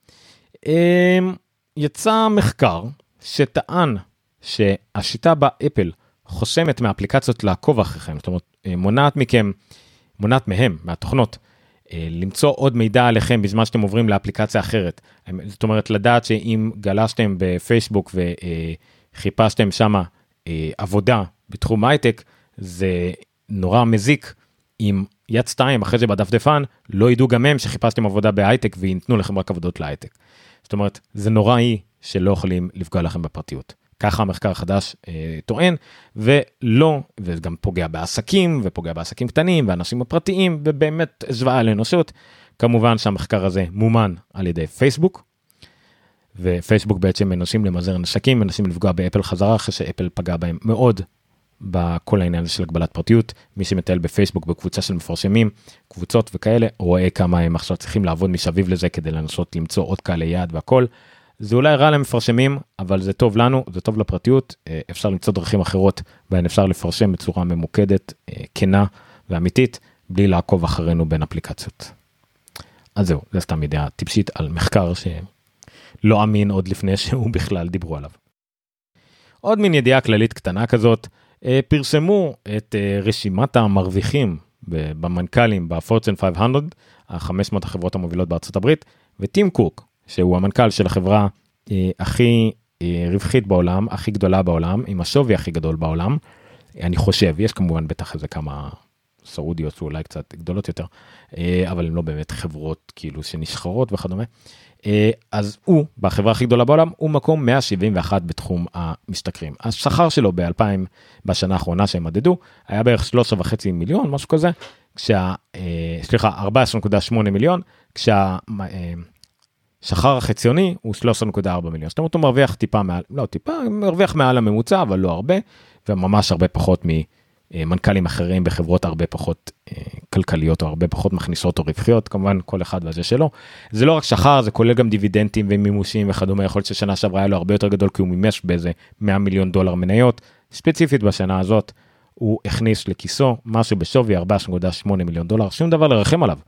אה, יצא מחקר שטען שהשיטה בה אפל חוסמת מאפליקציות לעקוב אחריכם, זאת אומרת, אה, מונעת מכם, מונעת מהם, מהתוכנות, אה, למצוא עוד מידע עליכם בזמן שאתם עוברים לאפליקציה אחרת. זאת אומרת, לדעת שאם גלשתם בפייסבוק וחיפשתם שם אה, עבודה בתחום הייטק, זה נורא מזיק אם יד שתיים אחרי זה בדפדפן לא ידעו גם הם שחיפשתם עבודה בהייטק וייתנו לכם רק עבודות להייטק. זאת אומרת, זה נוראי שלא יכולים לפגוע לכם בפרטיות. ככה המחקר החדש אה, טוען, ולא, וגם פוגע בעסקים, ופוגע בעסקים קטנים, ואנשים הפרטיים, ובאמת זוועה לאנושות. כמובן שהמחקר הזה מומן על ידי פייסבוק, ופייסבוק בעצם מנסים למזער נשקים, מנסים לפגוע באפל חזרה, אחרי שאפל פגע בהם מאוד בכל העניין הזה של הגבלת פרטיות. מי שמטייל בפייסבוק בקבוצה של מפרשמים, קבוצות וכאלה, רואה כמה הם עכשיו צריכים לעבוד מסביב לזה כדי לנסות למצוא עוד קהלי יעד והכל. זה אולי רע למפרשמים, אבל זה טוב לנו, זה טוב לפרטיות, אה, אפשר למצוא דרכים אחרות בהן אפשר לפרשם בצורה ממוקדת, אה, כנה ואמיתית, בלי לעקוב אחרינו בין אפליקציות. אז זהו, זה סתם ידיעה טיפשית על מחקר שלא אמין עוד לפני שהוא [LAUGHS] בכלל דיברו עליו. עוד מין ידיעה כללית קטנה כזאת, אה, פרסמו את רשימת המרוויחים במנכ"לים בפורצן 500, ה-500 החברות המובילות בארצות הברית, וטים קוק, שהוא המנכ"ל של החברה אה, הכי אה, רווחית בעולם, הכי גדולה בעולם, עם השווי הכי גדול בעולם. אני חושב, יש כמובן בטח איזה כמה סעודיות שאולי קצת גדולות יותר, אה, אבל הן לא באמת חברות כאילו שנסחרות וכדומה. אז הוא, בחברה הכי גדולה בעולם, הוא מקום 171 בתחום המשתכרים. השכר שלו ב-2000, בשנה האחרונה שהם מדדו, היה בערך 3.5 מיליון, משהו כזה, כשה... סליחה, 14.8 מיליון, כשה... שכר החציוני הוא 13.4 מיליון. זאת אומרת הוא מרוויח טיפה מעל, לא טיפה, מרוויח מעל הממוצע אבל לא הרבה, וממש הרבה פחות ממנכ"לים אחרים בחברות הרבה פחות אה, כלכליות או הרבה פחות מכניסות או רווחיות, כמובן כל אחד והזה שלו. זה לא רק שכר, זה כולל גם דיבידנדים ומימושים וכדומה, יכול להיות ששנה שעברה היה לו הרבה יותר גדול כי הוא מימש באיזה 100 מיליון דולר מניות. ספציפית בשנה הזאת הוא הכניס לכיסו משהו בשווי 4.8 מיליון דולר, שום דבר לרחם עליו.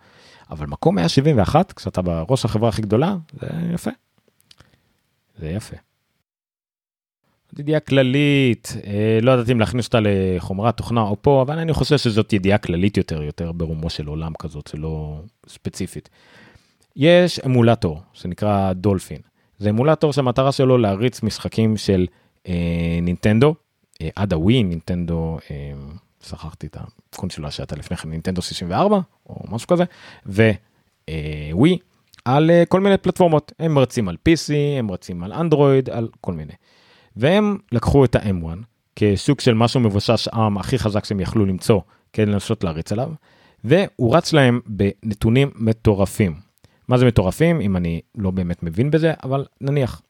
אבל מקום 171 כשאתה בראש החברה הכי גדולה זה יפה. זה יפה. ידיעה כללית, אה, לא יודעת אם להכניס אותה לחומרת תוכנה או פה, אבל אני חושב שזאת ידיעה כללית יותר, יותר ברומו של עולם כזאת, זה לא ספציפית. יש אמולטור שנקרא דולפין. זה אמולטור שהמטרה שלו להריץ משחקים של אה, נינטנדו, אה, עד הווי, נינטנדו, אה, שכחתי את הקונסולה שהייתה לפני כן, נינטנדו 64 או משהו כזה, וווי, על אה, כל מיני פלטפורמות, הם רצים על PC, הם רצים על אנדרואיד, על כל מיני. והם לקחו את ה-M1 כסוג של משהו מבושש עם הכי חזק שהם יכלו למצוא כדי לנסות להריץ עליו, והוא רץ להם בנתונים מטורפים. מה זה מטורפים? אם אני לא באמת מבין בזה, אבל נניח.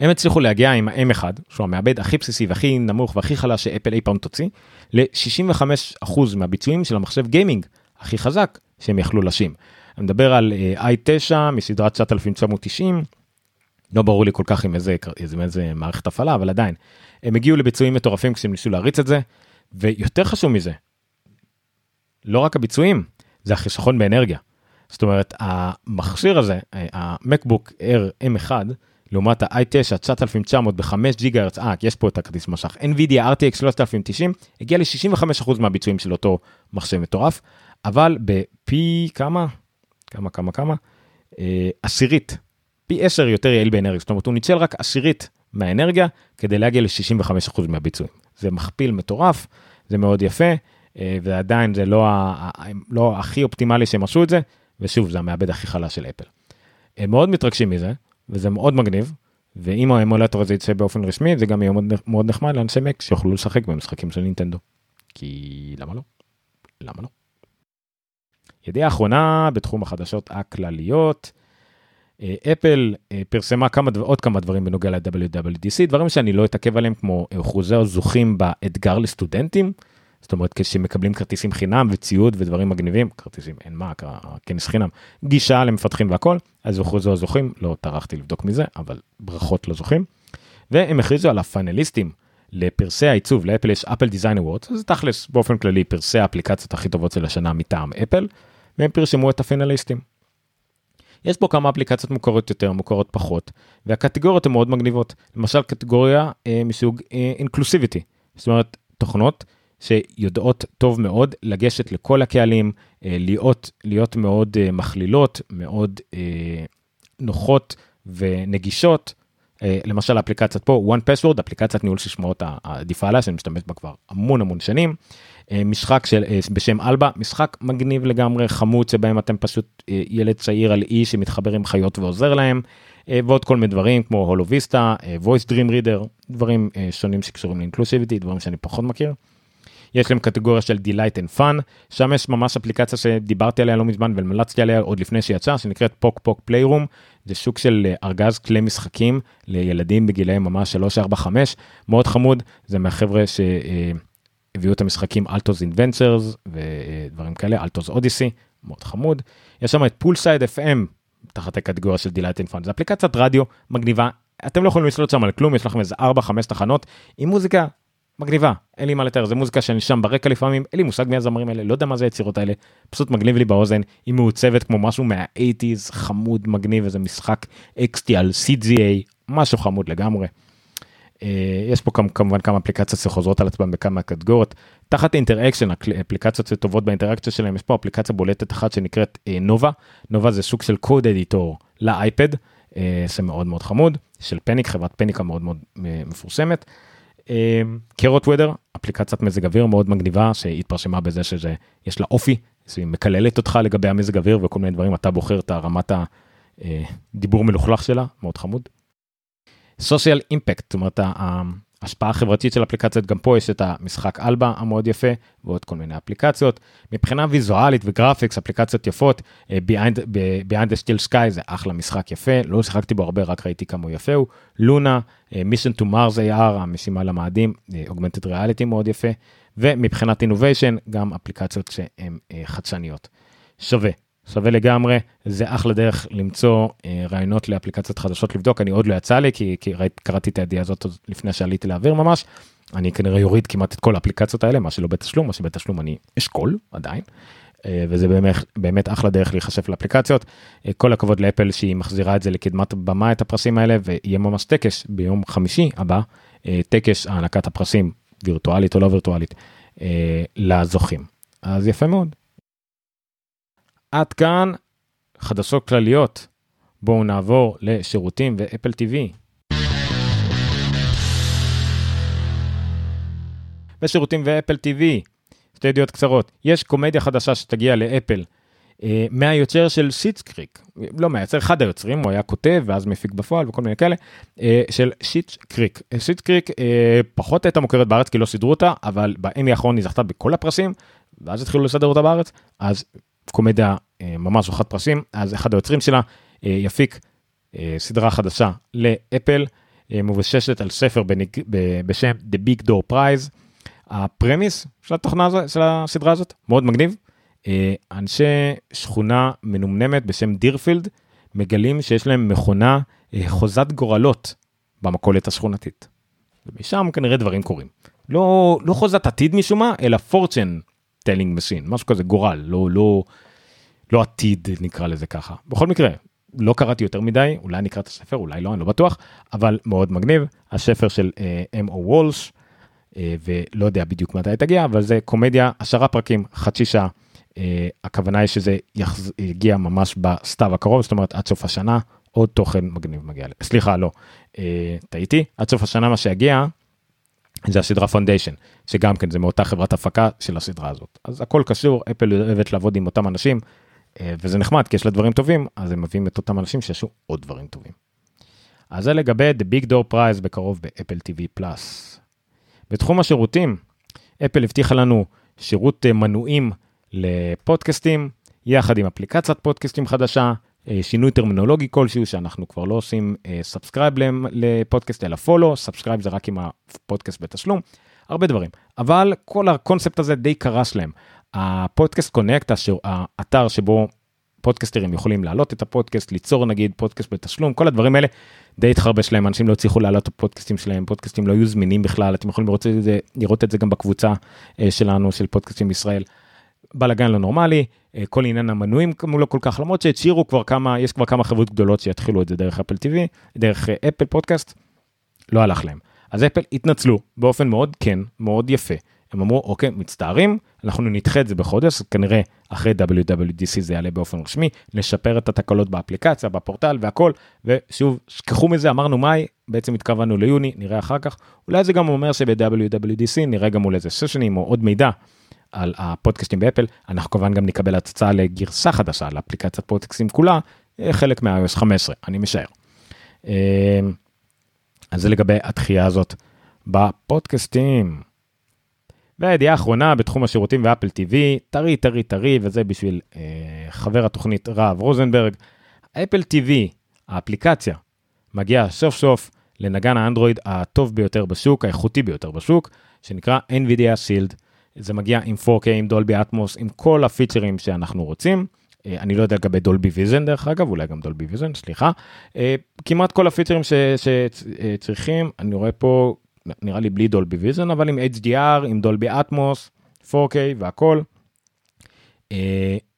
הם הצליחו להגיע עם ה-M1, שהוא המעבד הכי בסיסי והכי נמוך והכי חלש שאפל אי פעם תוציא, ל-65% מהביצועים של המחשב גיימינג הכי חזק שהם יכלו לשים. אני מדבר על uh, i9 מסדרת 9990, לא ברור לי כל כך עם איזה, עם איזה מערכת הפעלה, אבל עדיין. הם הגיעו לביצועים מטורפים כשהם ניסו להריץ את זה, ויותר חשוב מזה, לא רק הביצועים, זה החיסכון באנרגיה. זאת אומרת, המכשיר הזה, המקבוק Air M1, לעומת ה-i9 9900 ב-5 ג'יגה הרץ, אה, יש פה את הכרטיס משך, NVIDIA RTX 3090, הגיע ל-65% מהביצועים של אותו מחשב מטורף, אבל בפי כמה? כמה, כמה, כמה? אה, עשירית, פי 10 יותר יעיל באנרגיה, זאת אומרת, הוא ניצל רק עשירית מהאנרגיה כדי להגיע ל-65% מהביצועים. זה מכפיל מטורף, זה מאוד יפה, אה, ועדיין זה לא, ה, לא הכי אופטימלי שהם עשו את זה, ושוב, זה המעבד הכי חלש של אפל. הם מאוד מתרגשים מזה, וזה מאוד מגניב, ואם האמולטור הזה יצא באופן רשמי, זה גם יהיה מאוד נחמד לאנשי מק שיוכלו לשחק במשחקים של נינטנדו. כי למה לא? למה לא? ידיעה אחרונה בתחום החדשות הכלליות. אה, אפל אה, פרסמה כמה עוד כמה דברים בנוגע ל-WWDC, דברים שאני לא אתעכב עליהם כמו אחוזי הזוכים באתגר לסטודנטים. זאת אומרת כשמקבלים כרטיסים חינם וציוד ודברים מגניבים, כרטיסים אין מה, כנס חינם, גישה למפתחים והכל, אז אחוזו הזוכים, לא טרחתי לבדוק מזה, אבל ברכות לזוכים. והם הכריזו על הפאנליסטים לפרסי העיצוב, לאפל יש אפל Design Awards, זה תכלס באופן כללי פרסי האפליקציות הכי טובות של השנה מטעם אפל, והם פרסמו את הפאנליסטים. יש פה כמה אפליקציות מוכרות יותר, מוכרות פחות, והקטגוריות הן מאוד מגניבות. למשל קטגוריה אה, מסוג inclusivity, אה, זאת אומרת תוכנות שיודעות טוב מאוד לגשת לכל הקהלים, אה, להיות, להיות מאוד אה, מכלילות, מאוד אה, נוחות ונגישות. למשל אפליקציית פה one password אפליקציית ניהול ששמעות העדיפה עליה שאני משתמש בה כבר המון המון שנים. משחק של בשם אלבה משחק מגניב לגמרי חמוד שבהם אתם פשוט ילד צעיר על אי שמתחבר עם חיות ועוזר להם ועוד כל מיני דברים כמו הולוביסטה voice dream reader דברים שונים שקשורים לאינקלוסיביטי דברים שאני פחות מכיר. יש להם קטגוריה של Delight and Fun, שם יש ממש אפליקציה שדיברתי עליה לא מזמן והמלצתי עליה עוד לפני שיצא, שנקראת פוק פוק פליירום, זה שוק של אה, ארגז כלי משחקים לילדים בגילאים ממש 3, 4, 5, מאוד חמוד, זה מהחבר'ה שהביאו את המשחקים Alto's Adventures ודברים כאלה, Alto's Odyssey, מאוד חמוד. יש שם את Poolside FM, תחת הקטגוריה של Delight and Fun, זה אפליקציית רדיו מגניבה, אתם לא יכולים לשלוט שם על כלום, יש לכם איזה 4-5 תחנות עם מוזיקה מגניבה, אין לי מה לתאר, זה מוזיקה שאני שם ברקע לפעמים, אין לי מושג מי הזמרים האלה, לא יודע מה זה היצירות האלה, פשוט מגניב לי באוזן, היא מעוצבת כמו משהו מה-80's, חמוד, מגניב, איזה משחק XT על CGA, משהו חמוד לגמרי. אה, יש פה כמובן כמה אפליקציות שחוזרות על עצמם בכמה קטגוריות. תחת Interaction, אפליקציות שטובות באינטראקציה שלהם, יש פה אפליקציה בולטת אחת שנקראת Nova, Nova זה סוג של code editor לאייפד, זה מאוד מאוד חמוד, של Panic, חברת Panic היא מאוד מאוד אה, מפורסמת. קרות וודר אפליקציית מזג אוויר מאוד מגניבה שהתפרשמה בזה שזה יש לה אופי היא מקללת אותך לגבי המזג אוויר וכל מיני דברים אתה בוחר את הרמת דיבור מלוכלך שלה, מאוד חמוד. סושיאל אימפקט, זאת אומרת ההשפעה החברתית של אפליקציות, גם פה יש את המשחק אלבה המאוד יפה ועוד כל מיני אפליקציות. מבחינה ויזואלית וגרפיקס, אפליקציות יפות, the Steel Sky זה אחלה משחק יפה, לא שיחקתי בו הרבה, רק ראיתי כמה הוא יפה הוא. לונה, Mission to Mars AR, המשימה למאדים, Augmented Reality מאוד יפה. ומבחינת innovation, גם אפליקציות שהן חדשניות. שווה, שווה לגמרי, זה אחלה דרך למצוא אה, רעיונות לאפליקציות חדשות לבדוק, אני עוד לא יצא לי, כי, כי ראית, קראתי את הידיעה הזאת לפני שעליתי לאוויר ממש, אני כנראה יוריד כמעט את כל האפליקציות האלה, מה שלא בתשלום, מה שבתשלום אני אשקול עדיין, אה, וזה באמת, באמת אחלה דרך להיחשף לאפליקציות. אה, כל הכבוד לאפל שהיא מחזירה את זה לקדמת במה את הפרסים האלה, ויהיה ממש טקס ביום חמישי הבא, אה, טקס הענקת הפרסים, וירטואלית או לא וירטואלית, אה, לזוכים. אז יפה מאוד. עד כאן חדשות כלליות. בואו נעבור לשירותים ואפל TV. בשירותים ואפל TV, שתי ידיעות קצרות, יש קומדיה חדשה שתגיע לאפל אה, מהיוצר של Schitt's Creek, לא מהיוצר, אחד היוצרים, הוא היה כותב ואז מפיק בפועל וכל מיני כאלה, אה, של Schitt's Creek. Schitt's Creek אה, פחות הייתה מוכרת בארץ כי לא שידרו אותה, אבל באמי האחרון היא זכתה בכל הפרסים, ואז התחילו לשדר אותה בארץ, אז קומדיה אה, ממש זוכת פרסים, אז אחד היוצרים שלה אה, יפיק אה, סדרה חדשה לאפל, מבוססת על ספר בניג, בשם The Big Door Prize. ה premise של התוכנה הזאת, של הסדרה הזאת, מאוד מגניב. אנשי שכונה מנומנמת בשם Deerfield מגלים שיש להם מכונה חוזת גורלות במכולת השכונתית. ומשם כנראה דברים קורים. לא, לא חוזת עתיד משום מה, אלא fortune telling machine, משהו כזה גורל, לא, לא, לא עתיד נקרא לזה ככה. בכל מקרה, לא קראתי יותר מדי, אולי נקרא את הספר, אולי לא, אני לא בטוח, אבל מאוד מגניב, הספר של אם או וולש, ולא יודע בדיוק מתי תגיע, אבל זה קומדיה, עשרה פרקים, חצי שעה. Uh, הכוונה היא שזה יחז... יגיע ממש בסתיו הקרוב, זאת אומרת עד סוף השנה, עוד תוכן מגניב מגיע, סליחה, לא, uh, טעיתי, עד סוף השנה מה שיגיע זה הסדרה פונדיישן, שגם כן זה מאותה חברת הפקה של הסדרה הזאת. אז הכל קשור, אפל אוהבת לעבוד עם אותם אנשים, אה, וזה נחמד כי יש לה דברים טובים, אז הם מביאים את אותם אנשים שיעשו עוד דברים טובים. אז זה לגבי The Big Door Prize בקרוב באפל TV פלאס. בתחום השירותים, אפל הבטיחה לנו שירות אה, מנויים לפודקאסטים, יחד עם אפליקציית פודקאסטים חדשה, שינוי טרמינולוגי כלשהו שאנחנו כבר לא עושים subscribe לפודקאסט אלא follow, subscribe זה רק עם הפודקאסט בתשלום, הרבה דברים. אבל כל הקונספט הזה די קרס להם. ה Podcast Connect, האתר שבו פודקסטרים יכולים להעלות את הפודקאסט, ליצור נגיד פודקאסט בתשלום, כל הדברים האלה די התחרבש להם, אנשים לא הצליחו להעלות את הפודקאסטים שלהם, פודקאסטים לא היו זמינים בכלל, אתם יכולים לראות את זה, לראות את זה גם בקבוצה אה, שלנו של פודקאסטים בישראל. בלאגן לא נורמלי, אה, כל עניין המנויים כמו לא כל כך, למרות שהצהירו כבר כמה, יש כבר כמה חברות גדולות שיתחילו את זה דרך אפל TV, דרך אה, אפל פודקאסט, לא הלך להם. אז אפל התנצלו באופן מאוד כן, מאוד יפה. הם אמרו, אוקיי, מצטערים, אנחנו נדחה את זה בחודש, כנראה אחרי WWDC זה יעלה באופן רשמי, נשפר את התקלות באפליקציה, בפורטל והכל, ושוב, שכחו מזה, אמרנו מאי, בעצם התכוונו ליוני, נראה אחר כך. אולי זה גם אומר שב-WWDC נראה גם מול איזה סשנים או עוד מידע על הפודקאסטים באפל, אנחנו כמובן גם נקבל הצצה לגרסה חדשה לאפליקציית פודקאסטים כולה, אה, חלק מה-iOS 15, אני משער. אה, אז זה לגבי התחייה הזאת בפודקאסטים. והידיעה האחרונה בתחום השירותים ואפל TV, טרי טרי טרי, וזה בשביל אה, חבר התוכנית רהב רוזנברג. אפל TV, האפליקציה, מגיעה סוף סוף לנגן האנדרואיד הטוב ביותר בשוק, האיכותי ביותר בשוק, שנקרא NVIDIA Shield. זה מגיע עם 4K, עם Dolby Atmos, עם כל הפיצ'רים שאנחנו רוצים. אה, אני לא יודע לגבי Dolby Vision דרך אגב, אולי גם Dolby Vision, סליחה. אה, כמעט כל הפיצ'רים שצריכים, אה, אני רואה פה נראה לי בלי Dolby Vision, אבל עם HDR, עם Dolby Atmos, 4K והכל.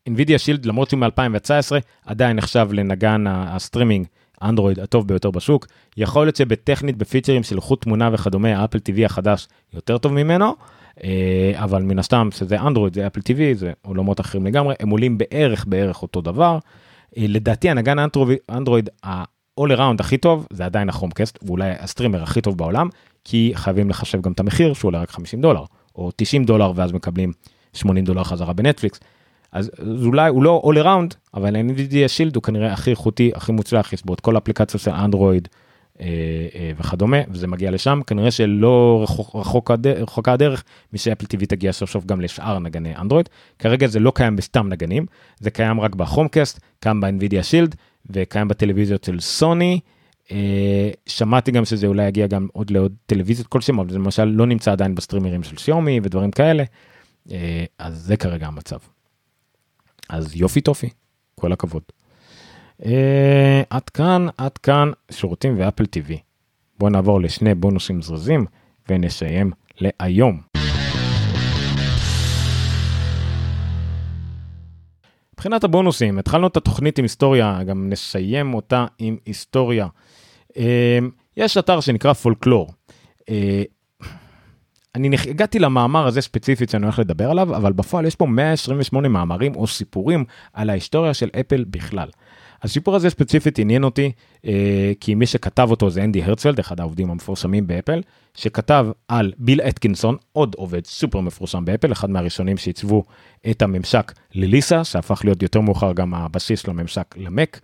NVIDIA Shield למרות שהוא מ-2019 עדיין נחשב לנגן הסטרימינג אנדרואיד הטוב ביותר בשוק. יכול להיות שבטכנית בפיצ'רים של איכות תמונה וכדומה האפל TV החדש יותר טוב ממנו. אה, אבל מן הסתם שזה אנדרואיד זה אפל TV זה עולמות אחרים לגמרי הם עולים בערך בערך אותו דבר. אה, לדעתי הנגן אנדרואיד ה-all around הכי טוב זה עדיין הכרומקאסט ואולי הסטרימר הכי טוב בעולם כי חייבים לחשב גם את המחיר שהוא עולה רק 50 דולר או 90 דולר ואז מקבלים 80 דולר חזרה בנטפליקס. אז, אז אולי הוא לא all around, אבל NVIDIA Shield הוא כנראה הכי איכותי, הכי מוצלח, יש בו את כל האפליקציות של אנדרואיד וכדומה, וזה מגיע לשם, כנראה שלא רחוק, רחוק הד... רחוקה הדרך עד שאפל TV תגיע סוף סוף גם לשאר נגני אנדרואיד. כרגע זה לא קיים בסתם נגנים, זה קיים רק בכרומקאסט, קיים ב- NVIDIA Shield, וקיים בטלוויזיות של סוני. אה, שמעתי גם שזה אולי יגיע גם עוד לעוד טלוויזיות כלשהם, אבל זה למשל לא נמצא עדיין בסטרימרים של שיאומי ודברים כאלה, אה, אז זה כרגע המצב. אז יופי טופי, כל הכבוד. אה, עד כאן, עד כאן שירותים ואפל TV. בואו נעבור לשני בונוסים זריזים ונסיים להיום. מבחינת הבונוסים, התחלנו את התוכנית עם היסטוריה, גם נסיים אותה עם היסטוריה. אה, יש אתר שנקרא פולקלור. אה, אני הגעתי למאמר הזה ספציפית שאני הולך לדבר עליו, אבל בפועל יש פה 128 מאמרים או סיפורים על ההיסטוריה של אפל בכלל. הסיפור הזה ספציפית עניין אותי, אה, כי מי שכתב אותו זה אנדי הרצפלד, אחד העובדים המפורסמים באפל, שכתב על ביל אתקינסון, עוד עובד סופר מפורסם באפל, אחד מהראשונים שעיצבו את הממשק לליסה, שהפך להיות יותר מאוחר גם הבסיס לממשק למק.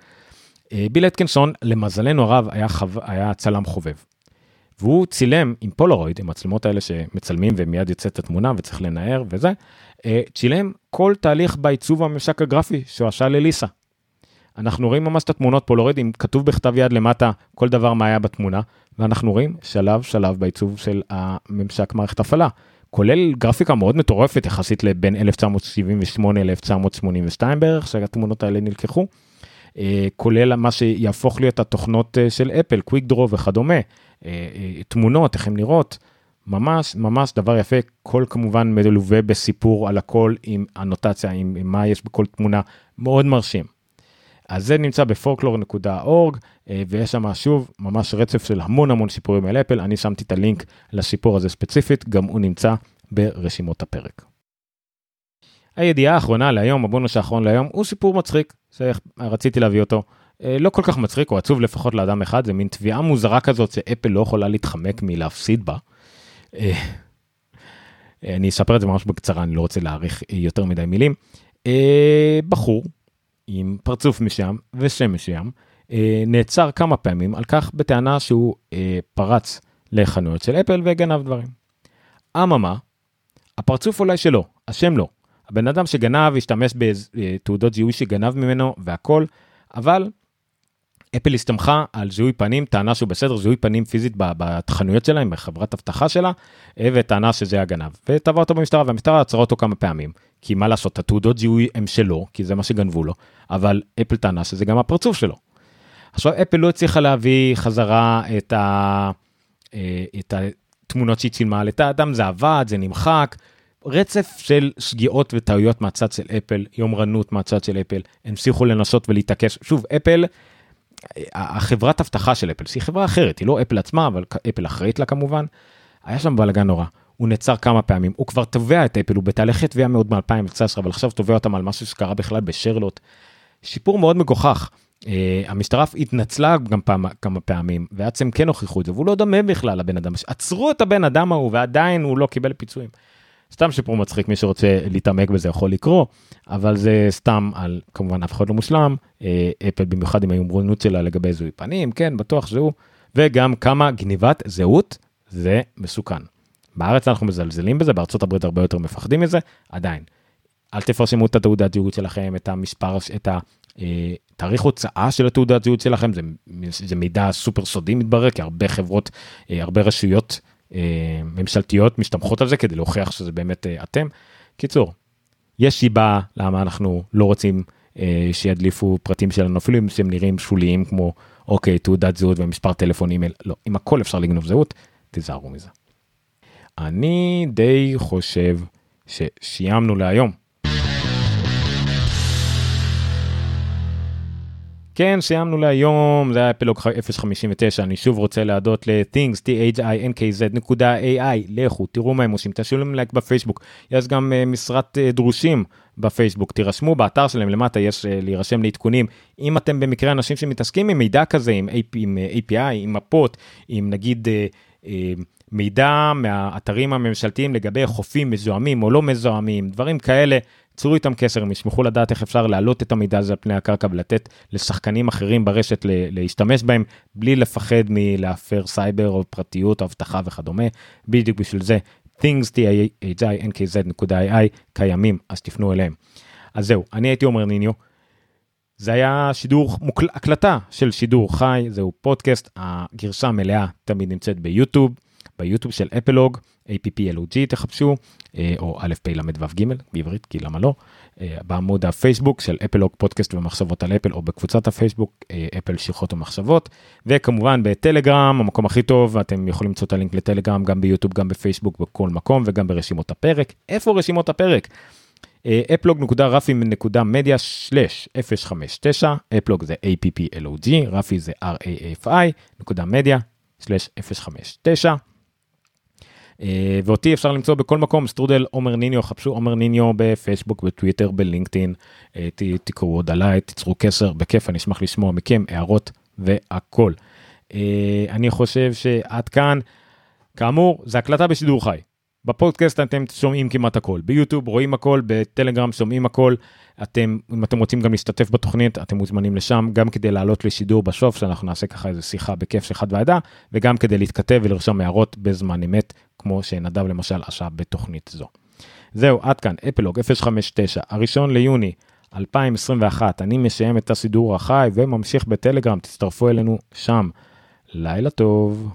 אה, ביל אתקינסון, למזלנו הרב, היה, חו... היה צלם חובב. והוא צילם עם פולרויד, עם מצלמות האלה שמצלמים ומיד יוצאת התמונה וצריך לנער וזה, אה, צילם כל תהליך בעיצוב הממשק הגרפי שהוא עשה לליסה. אנחנו רואים ממש את התמונות פולוריד, אם כתוב בכתב יד למטה כל דבר מה היה בתמונה, ואנחנו רואים שלב שלב בעיצוב של הממשק מערכת הפעלה. כולל גרפיקה מאוד מטורפת יחסית לבין 1978 ל-1982 בערך, שהתמונות האלה נלקחו. אה, כולל מה שיהפוך להיות התוכנות אה, של אפל, קוויק דרו וכדומה, אה, תמונות, איך הן נראות, ממש ממש דבר יפה, כל כמובן מלווה בסיפור על הכל עם הנוטציה, עם, עם מה יש בכל תמונה, מאוד מרשים. אז זה נמצא בפולקלור.org אה, ויש שם שוב ממש רצף של המון המון סיפורים על אפל, אני שמתי את הלינק לסיפור הזה ספציפית, גם הוא נמצא ברשימות הפרק. הידיעה האחרונה להיום, הבונוס האחרון להיום, הוא סיפור מצחיק, שרציתי להביא אותו. אה, לא כל כך מצחיק, הוא עצוב לפחות לאדם אחד, זה מין תביעה מוזרה כזאת שאפל לא יכולה להתחמק מלהפסיד בה. אה, אני אספר את זה ממש בקצרה, אני לא רוצה להאריך יותר מדי מילים. בחור עם פרצוף מסוים ושם מסוים, אה, נעצר כמה פעמים על כך בטענה שהוא אה, פרץ לחנויות של אפל וגנב דברים. אממה, הפרצוף אולי שלו, השם לא. הבן אדם שגנב השתמש בתעודות זיהוי שגנב ממנו והכל, אבל אפל הסתמכה על זיהוי פנים, טענה שהוא בסדר, זיהוי פנים פיזית בחנויות שלהם, בחברת אבטחה שלה, אה, וטענה שזה הגנב. ותבע אותו במשטרה, והמשטרה עצרה אותו כמה פעמים. כי מה לעשות, התעודות זיהוי הם שלו, כי זה מה שגנבו לו, אבל אפל טענה שזה גם הפרצוף שלו. עכשיו, אפל לא הצליחה להביא חזרה את, ה... אה, את התמונות שהיא צילמה על את האדם, זה עבד, זה נמחק. רצף של שגיאות וטעויות מהצד של אפל, יומרנות מהצד של אפל, המשיכו לנסות ולהתעקש. שוב, אפל, החברת אבטחה של אפל, שהיא חברה אחרת, היא לא אפל עצמה, אבל אפל אחראית לה כמובן, היה שם בלאגן נורא. הוא נעצר כמה פעמים, הוא כבר תובע את אפל, הוא בתהליכי תביעה מאוד מ-2019, אבל עכשיו תובע אותם על משהו שקרה בכלל בשרלוט. שיפור מאוד מגוחך. Uh, המשטרה התנצלה גם פעם, כמה פעמים, ועצם כן הוכיחו את זה, והוא לא דומה בכלל לבן אדם, עצרו את הבן אדם ההוא ועדיין הוא לא קיבל פיצויים. סתם שיפור מצחיק, מי שרוצה להתעמק בזה יכול לקרוא, אבל זה סתם על, כמובן אף אחד לא מושלם, אה, אפל במיוחד עם היומרונות שלה לגבי זיהוי פנים, כן, בטוח שהוא, וגם כמה גניבת זהות זה מסוכן. בארץ אנחנו מזלזלים בזה, בארצות הברית הרבה יותר מפחדים מזה, עדיין. אל תפרשמו את התעודת זהות שלכם, את המספר, את התאריך אה, הוצאה של התעודת זהות שלכם, זה, זה מידע סופר סודי מתברר, כי הרבה חברות, אה, הרבה רשויות ממשלתיות מסתמכות על זה כדי להוכיח שזה באמת אתם. קיצור, יש סיבה למה אנחנו לא רוצים שידליפו פרטים שלנו, אפילו אם שהם נראים שוליים כמו אוקיי, תעודת זהות ומספר טלפון אימייל, לא, עם הכל אפשר לגנוב זהות, תיזהרו מזה. אני די חושב שסיימנו להיום. כן, סיימנו להיום, זה היה אפלוג 059, אני שוב רוצה להודות ל-things, t-h-i-n-k-z.ai, לכו, תראו מה הם עושים, תשאירו להם לייק בפייסבוק, יש גם uh, משרת uh, דרושים בפייסבוק, תירשמו באתר שלהם, למטה יש uh, להירשם לעדכונים, אם אתם במקרה אנשים שמתעסקים עם מידע כזה, עם, AP, עם uh, API, עם מפות, עם נגיד... Uh, uh, מידע מהאתרים הממשלתיים לגבי חופים מזוהמים או לא מזוהמים, דברים כאלה, צרו איתם קשר, הם ישמחו לדעת איך אפשר להעלות את המידע הזה על פני הקרקע ולתת לשחקנים אחרים ברשת להשתמש בהם, בלי לפחד מלהפר סייבר או פרטיות, אבטחה וכדומה. בדיוק בשביל זה, things, t-i-nkz.ii קיימים, אז תפנו אליהם. אז זהו, אני הייתי עומר ניניו. זה היה שידור, מוקל... הקלטה של שידור חי, זהו פודקאסט, הגרשה המלאה תמיד נמצאת ביוטיוב, ביוטיוב של אפלוג, APPLOG תחפשו, אה, או א' פ' ל' ו' ג' בעברית, כי למה לא, אה, בעמוד הפייסבוק של אפלוג פודקאסט ומחשבות על אפל, או בקבוצת הפייסבוק אה, אפל שיחות ומחשבות, וכמובן בטלגרם, המקום הכי טוב, אתם יכולים למצוא את הלינק לטלגרם גם ביוטיוב, גם בפייסבוק, בכל מקום, וגם ברשימות הפרק. איפה רשימות הפרק? אפלוג.רפי.מדיה slash 059, אפלוג זה APPLOG, רפי זה RAFI, נקודה media slash 059. אה, ואותי אפשר למצוא בכל מקום, סטרודל עומר ניניו, חפשו עומר ניניו בפייסבוק, בטוויטר, בלינקדאין, אה, תקראו עוד עליי, תיצרו קשר, בכיף, אני אשמח לשמוע מכם הערות והכל. אה, אני חושב שעד כאן, כאמור, זה הקלטה בשידור חי. בפודקאסט אתם שומעים כמעט הכל, ביוטיוב רואים הכל, בטלגרם שומעים הכל. אתם, אם אתם רוצים גם להשתתף בתוכנית, אתם מוזמנים לשם, גם כדי לעלות לשידור בסוף, שאנחנו נעשה ככה איזה שיחה בכיף של חד ועדה, וגם כדי להתכתב ולרשום הערות בזמן אמת, כמו שנדב למשל עשה בתוכנית זו. זהו, עד כאן, אפלוג 059, הראשון ליוני 2021, אני מסיים את הסידור החי וממשיך בטלגרם, תצטרפו אלינו שם. לילה טוב.